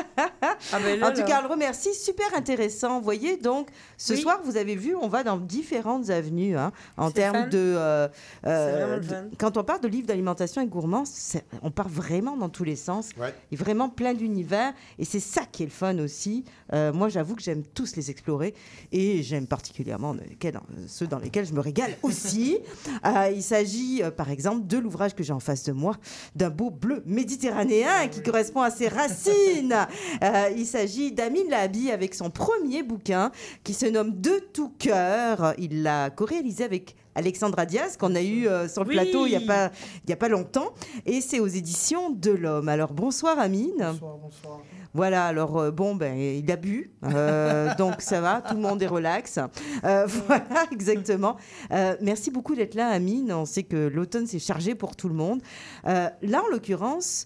Ah ben là, en tout là. cas, le remercie. Super intéressant. Vous voyez, donc, ce Oui. soir, vous avez vu, on va dans différentes avenues hein, en termes fun. de, euh, euh, de-. Quand on parle de livres d'alimentation et gourmands, c'est- on part vraiment dans tous les sens. Et vraiment plein d'univers. Et c'est ça qui est le fun aussi. Euh, moi, j'avoue que j'aime tous les explorer et j'aime particulièrement lesquels- ceux dans lesquels je me régale aussi. Euh, il s'agit, euh, par exemple, de l'ouvrage que j'ai en face de moi, d'un beau bleu méditerranéen qui correspond à ses racines. Euh, il s'agit d'Amin Labi avec son premier bouquin qui se nomme De tout cœur. Il l'a co-réalisé avec Alexandra Diaz, qu'on a eu euh, sur le Oui. plateau il n'y a, pas- il y a pas longtemps. Et c'est aux éditions de l'Homme. Alors bonsoir Amine. Bonsoir, bonsoir. Voilà, alors euh, bon, ben, il a bu, euh, donc ça va, tout le monde est relax. Euh, voilà, exactement. Euh, merci beaucoup d'être là, Amine. On sait que l'automne, c'est chargé pour tout le monde. Euh, là, en l'occurrence,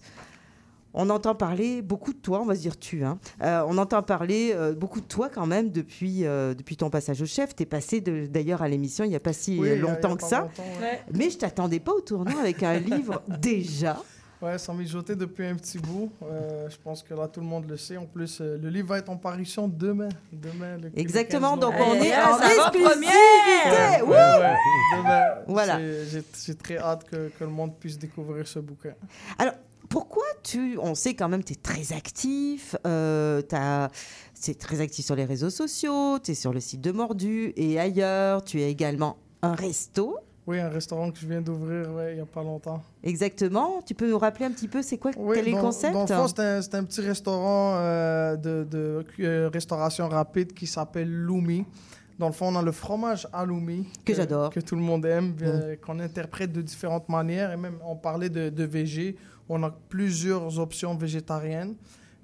on entend parler beaucoup de toi, on va se dire tu. Hein. Euh, on entend parler euh, beaucoup de toi quand même depuis, euh, depuis ton passage au chef. Tu es passé d'ailleurs à l'émission il n'y a pas si Oui, longtemps a que ça. longtemps, ouais. Mais je t'attendais pas au tournant avec un livre déjà. Ouais, ça mijotait depuis un petit bout. Euh, je pense que là, tout le monde le sait. En plus, euh, le livre va être en parution demain. Demain, le, Exactement, 15 donc on est Ah, en exclusivité. Ouais, Wouh ouais, ouais. Demain, Voilà. j'ai très hâte que, que le monde puisse découvrir ce bouquin. Alors, pourquoi tu. On sait quand même que tu es très actif. Euh, c'est très actif sur les réseaux sociaux. Tu es sur le site de Mordu et ailleurs. Tu as également un resto. Oui, un restaurant que je viens d'ouvrir ouais, il n'y a pas longtemps. Exactement. Tu peux nous rappeler un petit peu c'est quoi Oui, Quel est le dans- concept? Dans le fond, c'est un, c'est un petit restaurant euh, de, de euh, restauration rapide qui s'appelle Lumi. Dans le fond, on a le fromage à Lumi. Que j'adore. Que tout le monde aime, euh, qu'on interprète de différentes manières. Et même, on parlait de, de végé. On a plusieurs options végétariennes.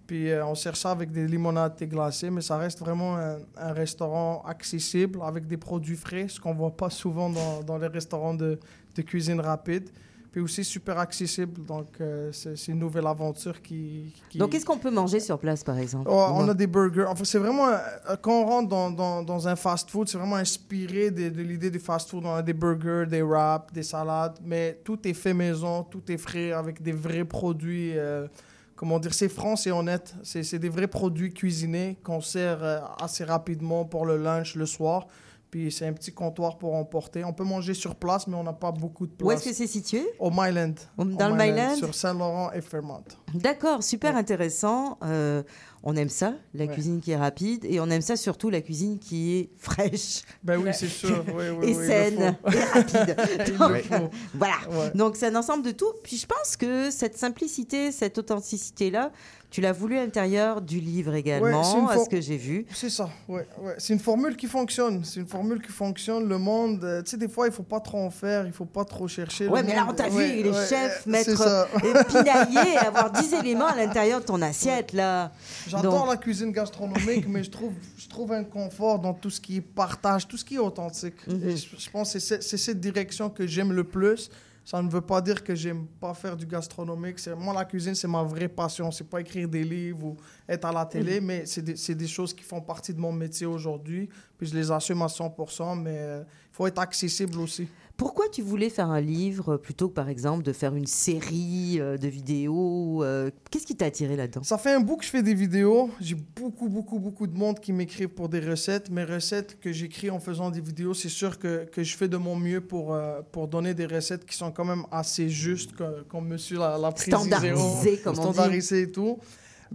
Puis euh, on sert ça avec des limonades thé glacées, mais ça reste vraiment un, restaurant accessible avec des produits frais, ce qu'on voit pas souvent dans, les restaurants de cuisine rapide. Puis aussi super accessible, donc euh, c'est une nouvelle aventure qui... qui- Donc, qu'est-ce qu'on peut manger sur place, par exemple? Oh, on a des burgers. Enfin, c'est vraiment. euh, Quand on rentre dans, dans, dans un fast-food, c'est vraiment inspiré de, de l'idée du fast-food. On a des burgers, des wraps, des salades, mais tout est fait maison, tout est frais avec des vrais produits. euh, comment dire C'est franc, c'est honnête. C'est des vrais produits cuisinés qu'on sert assez rapidement pour le lunch le soir. Puis c'est un petit comptoir pour emporter. On peut manger sur place, mais on n'a pas beaucoup de place. Où est-ce que c'est situé? Au Myland. Au- Au dans le Myland Sur Saint-Laurent et Fairmont. D'accord, super intéressant. Euh, on aime ça, la Ouais. cuisine qui est rapide, et on aime ça surtout la cuisine qui est fraîche. Ben oui, c'est sûr. Oui, oui, et oui, saine et rapide. Donc. Voilà. Ouais. Donc c'est un ensemble de tout. Puis je pense que cette simplicité, cette authenticité-là, tu l'as voulu à l'intérieur du livre Ouais, également, une à ce que j'ai vu. C'est ça, ouais, ouais. C'est une formule qui fonctionne. C'est une formule qui fonctionne. Le monde, euh, tu sais, des fois, il faut pas trop en faire, il faut pas trop chercher. Ouais, Le mais là, on t'a vu, ouais, les ouais, chefs mettre c'est ça. euh, pinailler, avoir 10 éléments à l'intérieur de ton assiette, là. J'adore la cuisine gastronomique, mais je trouve, je trouve un confort dans tout ce qui est partage, tout ce qui est authentique. Mhm. Et je, je pense que c'est ce- c'est cette direction que j'aime le plus. Ça ne veut pas dire que j'aime pas faire du gastronomique. C'est- Moi, la cuisine, c'est ma vraie passion. C'est pas écrire des livres ou être à la télé, Mhm. mais c'est des, c'est des choses qui font partie de mon métier aujourd'hui. Puis je les assume à 100%, mais il faut être accessible aussi. Pourquoi tu voulais faire un livre plutôt que, par exemple, de faire une série euh, de vidéos euh, Qu'est-ce qui t'a attiré là-dedans? Ça fait un bout que je fais des vidéos. J'ai beaucoup, beaucoup, beaucoup de monde qui m'écrivent pour des recettes. Mes recettes que j'écris en faisant des vidéos, c'est sûr que, que je fais de mon mieux pour, euh, pour donner des recettes qui sont quand même assez justes, co- comme monsieur l'a l'a précisé. Standardisées, comme on dit. Standardisées et tout.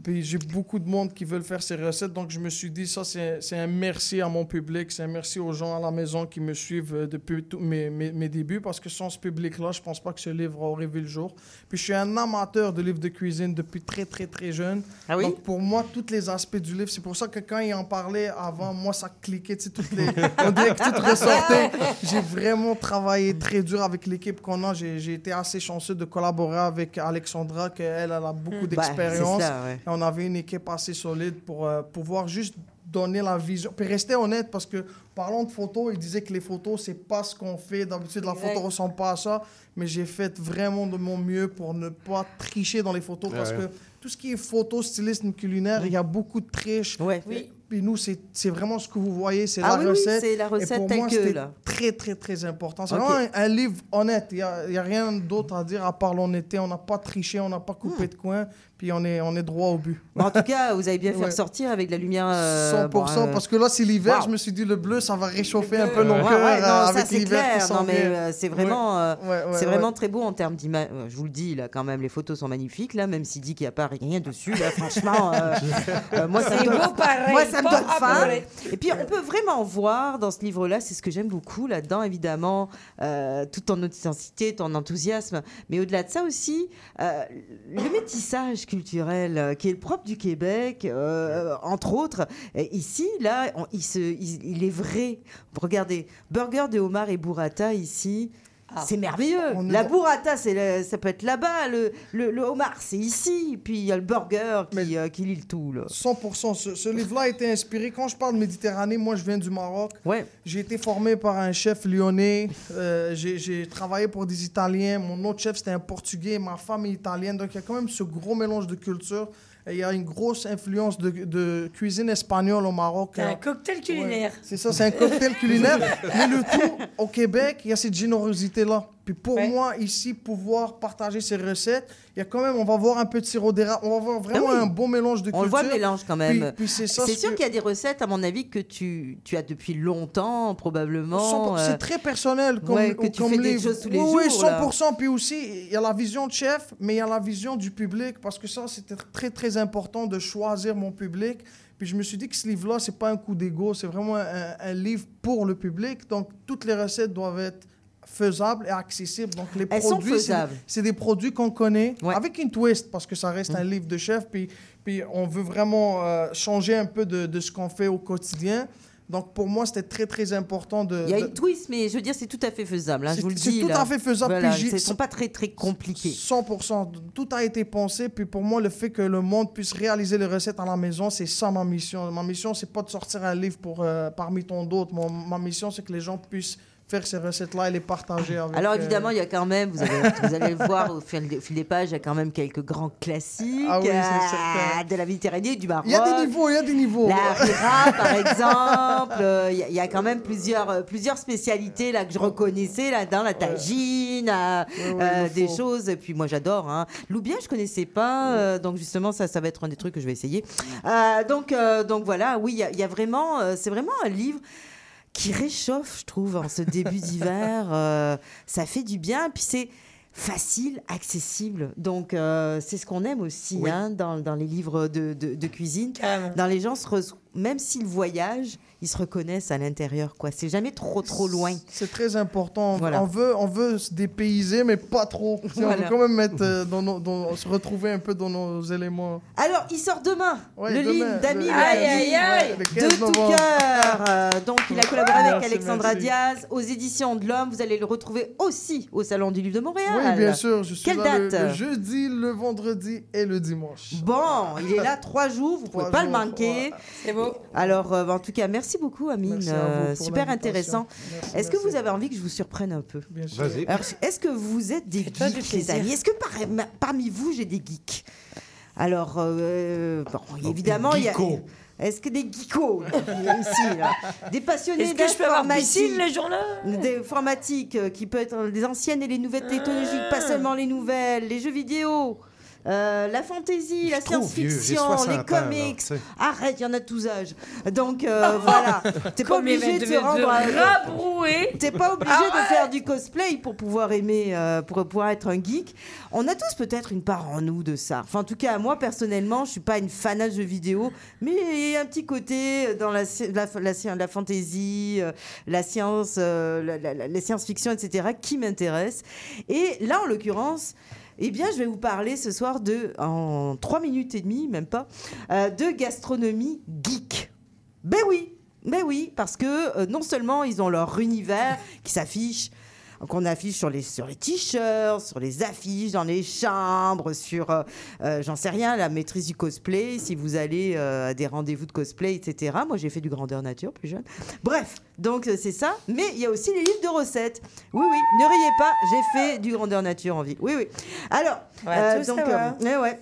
Puis j'ai beaucoup de monde qui veulent faire ces recettes, donc je me suis dit, ça, c'est un merci à mon public, c'est un merci aux gens à la maison qui me suivent euh, depuis mes, mes, mes débuts, parce que sans ce public-là, je pense pas que ce livre aurait vu le jour. Puis je suis un amateur de livres de cuisine depuis très, très, très jeune. Ah oui? Donc pour moi, tous les aspects du livre, c'est pour ça que quand il en parlait avant, moi, ça cliquait, tu sais, toutes les... on dirait que tout ressortait. J'ai vraiment travaillé très dur avec l'équipe qu'on a. J'ai été assez chanceux de collaborer avec Alexandra, qu'elle elle a beaucoup Bah, d'expérience. ouais. Et On avait une équipe assez solide pour euh, pouvoir juste donner la vision. Puis rester honnête parce que parlons de photos, il disait que les photos, c'est pas ce qu'on fait. D'habitude, la photo ressemble pas à ça. Mais j'ai fait vraiment de mon mieux pour ne pas tricher dans les photos parce Ouais. que tout ce qui est photo, stylisme culinaire, il y a beaucoup de triche. Ouais. Oui. Puis nous, c'est c'est vraiment ce que vous voyez, c'est Ah la oui, oui, recette. c'est la Et recette pour telle moi, que, c'était là. très, très, très important. C'est vraiment un, un livre honnête. Il n'y a, il y a rien d'autre à dire à part l'honnêteté. On n'a pas triché, on n'a pas coupé Hmm. de coin, puis on est, on est droit au but. En tout cas, vous avez bien fait Ouais. ressortir avec la lumière. euh, 100%, bon, euh, parce que là, c'est l'hiver. wow. Je me suis dit, le bleu, ça va réchauffer un peu nos Ouais, cœurs ouais, non, euh, avec c'est l'hiver Non, mais euh, c'est Ouais. vraiment, euh, Ouais, ouais, c'est ouais. vraiment très beau en termes d'image. Je vous le dis là, quand même, les photos sont magnifiques là, même s'il dit qu'il n'y a pas rien dessus. Là, franchement, euh, euh, moi ça me donne, moi ça me pas donne faim. Et puis on peut vraiment voir dans ce livre-là, c'est ce que j'aime beaucoup là-dedans, évidemment, euh, toute ton authenticité, ton enthousiasme, mais au-delà de ça aussi, euh, le métissage culturel euh, qui est le propre du Québec, euh, entre autres. Et ici, là, il, il est vrai. Regardez, burger de homard et burrata ici. C'est merveilleux. On La burrata, c'est le- ça peut être là-bas. Le, le, le homard, c'est ici. Puis il y a le burger qui, euh, qui lie le tout. Là. 100%. Ce, ce livre-là a été inspiré. Quand je parle de Méditerranée, moi, je viens du Maroc. Ouais. J'ai été formé par un chef lyonnais. Euh, j'ai j'ai travaillé pour des Italiens. Mon autre chef, c'était un Portugais. Ma femme est italienne. Donc, il y a quand même ce gros mélange de culture. Il y a une grosse influence de, de cuisine espagnole au Maroc. C'est un cocktail culinaire. C'est ça, c'est un cocktail culinaire. Mais le tout, au Québec, il y a cette générosité-là. Puis pour moi, ici, pouvoir partager ces recettes, il y a quand même, on va voir un peu de sirop d'érable. On va voir vraiment Ah oui. un bon mélange de On le culture. voit le mélange quand même. Puis, puis c'est sûr qu'il y a des recettes, à mon avis, que tu, tu as depuis longtemps, probablement. 100%, euh, C'est très personnel comme, ouais, que tu comme fais des choses tous les oui, jours. Oui, là. 100%. Puis aussi, il y a la vision de chef, mais il y a la vision du public, parce que ça, c'était très, très important de choisir mon public. Puis je me suis dit que ce livre-là, c'est pas un coup d'ego, c'est vraiment un, un livre pour le public. Donc, toutes les recettes doivent être faisables et accessibles. Donc, les Elles produits, c'est- c'est des produits qu'on connaît, avec une twist, parce que ça reste un livre de chef. Puis, puis on veut vraiment euh, changer un peu de, de ce qu'on fait au quotidien. Donc, pour moi, c'était très, très important de... Il y a une twist, mais je veux dire, c'est tout à fait faisable. hein, je C'est- vous le c'est dis. tout là. à fait faisable, Voilà, puis Ce sont pas très, très compliqués. 100%. Tout a été pensé. Puis pour moi, le fait que le monde puisse réaliser les recettes à la maison, c'est ça ma mission. Ma mission, c'est pas de sortir un livre pour, euh, parmi tant d'autres. Ma mission, c'est que les gens puissent faire ces recettes-là et les partager avec Alors euh, évidemment, il y a quand même, vous, avez- vous allez le voir au fil, des- au fil des pages, il y a quand même quelques grands classiques Ah oui, c'est euh, de la Méditerranée, du Maroc. Il y a des niveaux, il y a des niveaux. La harira, par exemple. Euh, Il y, a- il y a quand même plusieurs, euh, plusieurs spécialités là, que je reconnaissais là-dedans, la tagine, des choses. Et puis moi, j'adore. Hein. Loubien, je connaissais pas. donc justement, ça, ça va être un des trucs que je vais essayer. Donc, donc voilà, oui, il y a- il y, a vraiment... c'est vraiment un livre qui réchauffe, je trouve, en ce début d'hiver. Euh, ça fait du bien. Puis c'est facile, accessible. Donc, euh, c'est ce qu'on aime aussi Oui. hein, dans, dans les livres de, de- de cuisine. Dans les gens, se même s'ils voyagent, ils se reconnaissent à l'intérieur. quoi. C'est jamais trop, trop loin. C'est très important. On- Voilà. On, veut, on veut se dépayser, mais pas trop. On Voilà. veut quand même mettre, euh, dans nos- dans- se retrouver un peu dans nos éléments. Alors, il sort demain, Ouais, le livre d'Ami Aïe, aïe, aïe. Ouais, de 15 tout cœur. Euh, donc, il a collaboré avec Merci, Alexandra merci. Diaz aux éditions de l'Homme. Vous allez le retrouver aussi au Salon du Livre de Montréal. Oui, bien sûr. Je suis Quelle là date? le, jeudi, le vendredi et le dimanche. Bon, il est là trois jours, vous pouvez Trois pas le manquer. C'est beau. Alors, euh, en tout cas, merci beaucoup, Amine. Merci à vous Euh, super intéressant. Est-ce que vous avez envie que je vous surprenne un peu? Est-ce que vous êtes des geeks, les plaisir. amis? Est-ce que par- parmi vous, j'ai des geeks? Alors, euh, bon, évidemment, il y a. Est-ce que des geekos? Ici, là. Des passionnés Est-ce que je peux avoir piscine d'informatique. le des informatiques euh, qui peut être les anciennes et les nouvelles technologies, pas seulement les nouvelles, les jeux vidéo, euh, la fantaisie, la science-fiction, 60 les comics. Arrête, il y en a tous âges. Donc euh, voilà, t'es pas obligé de se rendre de à-. T'es pas obligé Ah de ouais. faire du cosplay pour pouvoir aimer, euh, pour pouvoir être un geek. On a tous peut-être une part en nous de ça. Enfin, en tout cas, moi personnellement, je suis pas une fanat de jeux vidéo, mais il y a un petit côté dans la la, la, fantasy, la science, euh, la, la- science-fiction, etc., qui m'intéresse. Et là, en l'occurrence. Eh bien, je vais vous parler ce soir de, en trois minutes et demie, même pas, euh, de gastronomie geek. Ben oui, ben oui, parce que euh, non seulement ils ont leur univers qui s'affiche, qu'on affiche sur les, sur les t-shirts, sur les affiches, dans les chambres, sur, euh, euh, j'en sais rien, la maîtrise du cosplay, si vous allez euh, à des rendez-vous de cosplay, etc. Moi, j'ai fait du grandeur nature plus jeune. Bref, donc c'est ça. Mais il y a aussi les livres de recettes. Oui, oui, ne riez pas, j'ai fait du grandeur nature en vie. Oui, oui. Alors, euh, donc, ouais,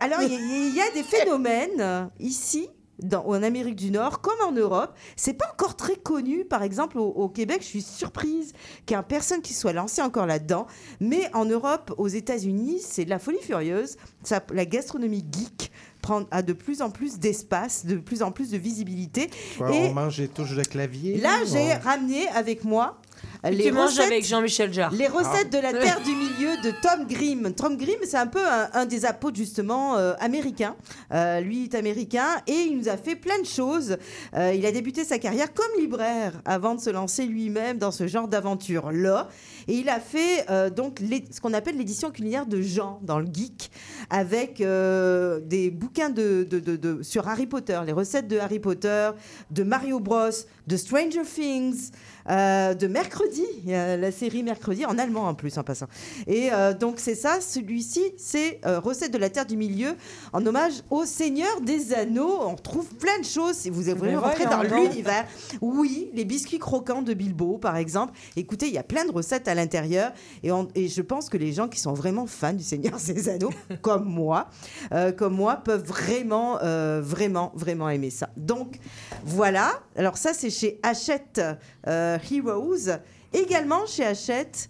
alors, il y, a- il y a des phénomènes ici dans, en Amérique du Nord comme en Europe. C'est pas encore très connu. Par exemple, au, au Québec, je suis surprise qu'il y ait personne qui soit lancé encore là-dedans. Mais en Europe, aux États-Unis, c'est de la folie furieuse. Ça, la gastronomie geek prend, a de plus en plus d'espace, de plus en plus de visibilité. Quoi, Et On mange des touches de clavier. là, j'ai ramené avec moi Tu manges avec Jean-Michel Jarre. les recettes Ah. de la terre du milieu de Tom Grimm. Tom Grimm, c'est un peu un, un des apôtres justement euh, américains. Euh, lui est américain et il nous a fait plein de choses. Euh, il a débuté sa carrière comme libraire avant de se lancer lui-même dans ce genre d'aventure là. Et il a fait euh, donc ce qu'on appelle l'édition culinaire de Jean dans le geek avec euh, des bouquins de, de- de- de- sur Harry Potter, les recettes de Harry Potter, de Mario Bros, de Stranger Things, euh, de Mercredi, la série Mercredi en allemand en plus en passant. Et euh, donc c'est ça, celui-ci, c'est euh, recette de la terre du milieu en hommage au Seigneur des Anneaux. On trouve plein de choses si vous voulez rentrer dans l'univers. Oui, les biscuits croquants de Bilbo par exemple. Écoutez, il y a plein de recettes à l'intérieur et, on- et je pense que les gens qui sont vraiment fans du Seigneur des Anneaux, comme moi, euh, comme moi, peuvent vraiment, euh, vraiment, vraiment aimer ça. Donc voilà. Alors ça, c'est chez Hachette euh, Heroes. Également chez Hachette,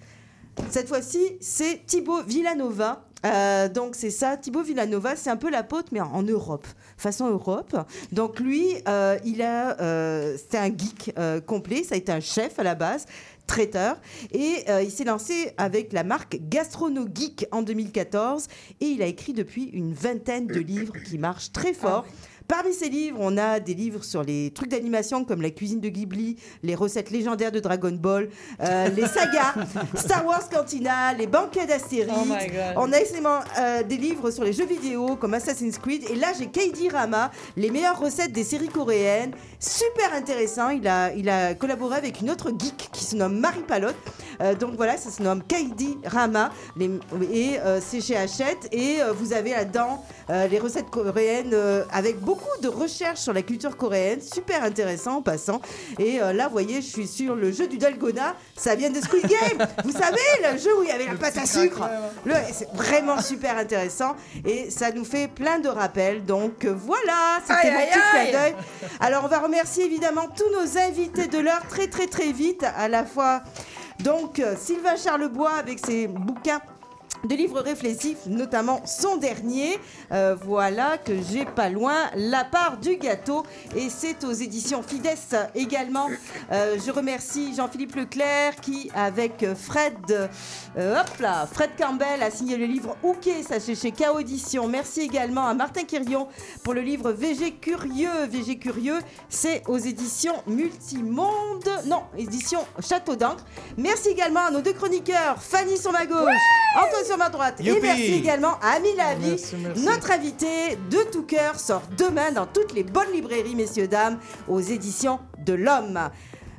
cette fois-ci, c'est Thibaut Villanova. Euh, donc c'est ça, Thibaut Villanova, c'est un peu l'apôtre, mais en, Europe, façon Europe. Donc lui, euh, il a, euh, c'était un geek euh, complet, ça a été un chef à la base, traiteur, et euh, il s'est lancé avec la marque Gastrono Geek en 2014, et il a écrit depuis une vingtaine de livres qui marchent très fort. Parmi ces livres, on a des livres sur les trucs d'animation comme la cuisine de Ghibli, les recettes légendaires de Dragon Ball, euh, les sagas, Star Wars Cantina, les banquets d'Astérix. Oh on a également euh, des livres sur les jeux vidéo comme Assassin's Creed. Et là, j'ai Keidi Rama, les meilleures recettes des séries coréennes. Super intéressant. Il a, il a collaboré avec une autre geek qui se nomme Marie Palotte. Euh, donc voilà, ça se nomme Keidi Rama. Les- et euh, c'est chez Hachette. Et euh, vous avez là-dedans les recettes coréennes avec beaucoup de recherches sur la culture coréenne. Super intéressant en passant. Et là, vous voyez, je suis sur le jeu du Dalgona. Ça vient de Squid Game. vous savez, le jeu où il y avait la pâte à sucre. Le- C'est vraiment super intéressant. Et ça nous fait plein de rappels. Donc voilà, c'était mon petit clin d'œil. Alors, on va remercier évidemment tous nos invités de l'heure très, très, très vite. À la fois, donc, euh, Sylvain Charlebois avec ses bouquins de livres réflexifs, notamment son dernier. Euh, voilà que j'ai pas loin la part du gâteau et c'est aux éditions Fides également. Euh, je remercie Jean-Philippe Leclerc qui avec Fred, euh, hop là, Fred Campbell a signé le livre Ok, ça c'est chez K Audition. Merci également à Martin Quirion pour le livre VG Curieux. VG Curieux, c'est aux éditions Multimonde, non, édition Château d'encre. Merci également à nos deux chroniqueurs, Fanny sur ma gauche, Antoine sur ma droite. Et merci également à Ami Lavi. Merci, merci. Notre invité de tout cœur sort demain dans toutes les bonnes librairies, messieurs, dames, aux éditions de l'Homme.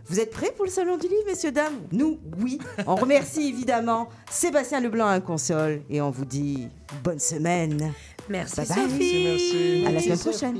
Vous êtes prêts pour le salon du livre, messieurs, dames? Nous, oui. On remercie évidemment Sébastien Leblanc à la console et on vous dit bonne semaine. Merci Bye bye. Sophie. Merci. À la semaine Merci, prochaine.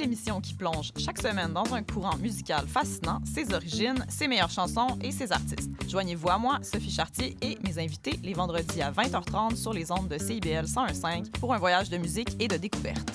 L'émission qui plonge chaque semaine dans un courant musical fascinant, ses origines, ses meilleures chansons et ses artistes. Joignez-vous à moi, Sophie Chartier et mes invités les vendredis à 20h30 sur les ondes de CIBL 101.5 pour un voyage de musique et de découverte.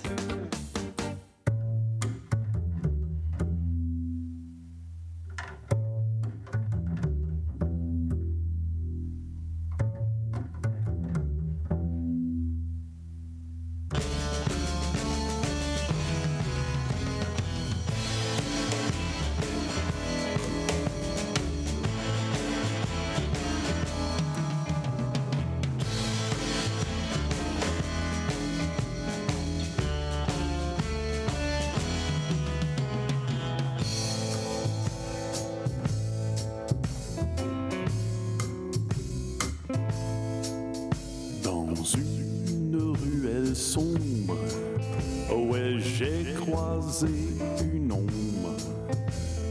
Une ombre,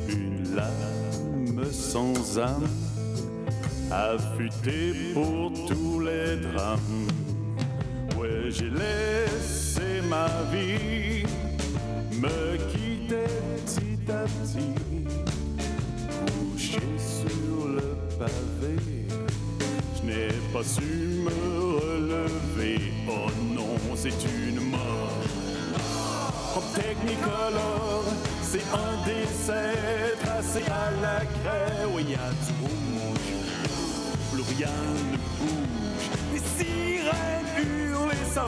une lame sans âme, affûtée pour tous les drames. Ouais, j'ai laissé ma vie me quitter petit à petit, couché sur le pavé. Je n'ai pas su me relever. Oh non, c'est une un décès tracé à la craie. Oui, y a du rouge, plus rien ne bouge. Les sirènes hurlent et ça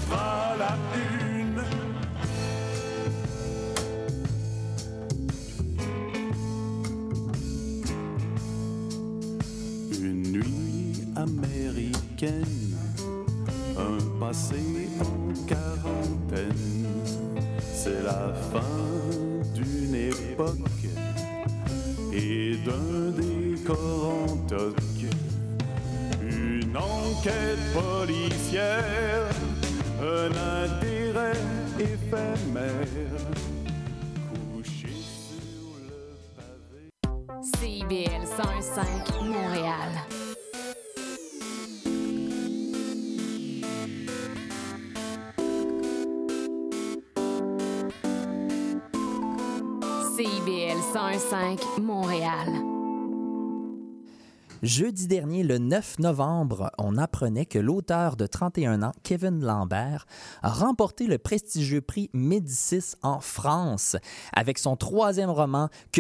policière, un intérêt éphémère. Couché sur le CIBL 105 Montréal. CIBL 105 Montréal. Jeudi dernier, le 9 novembre, on apprenait que l'auteur de 31 ans, Kevin Lambert, a remporté le prestigieux prix Médicis en France avec son troisième roman Que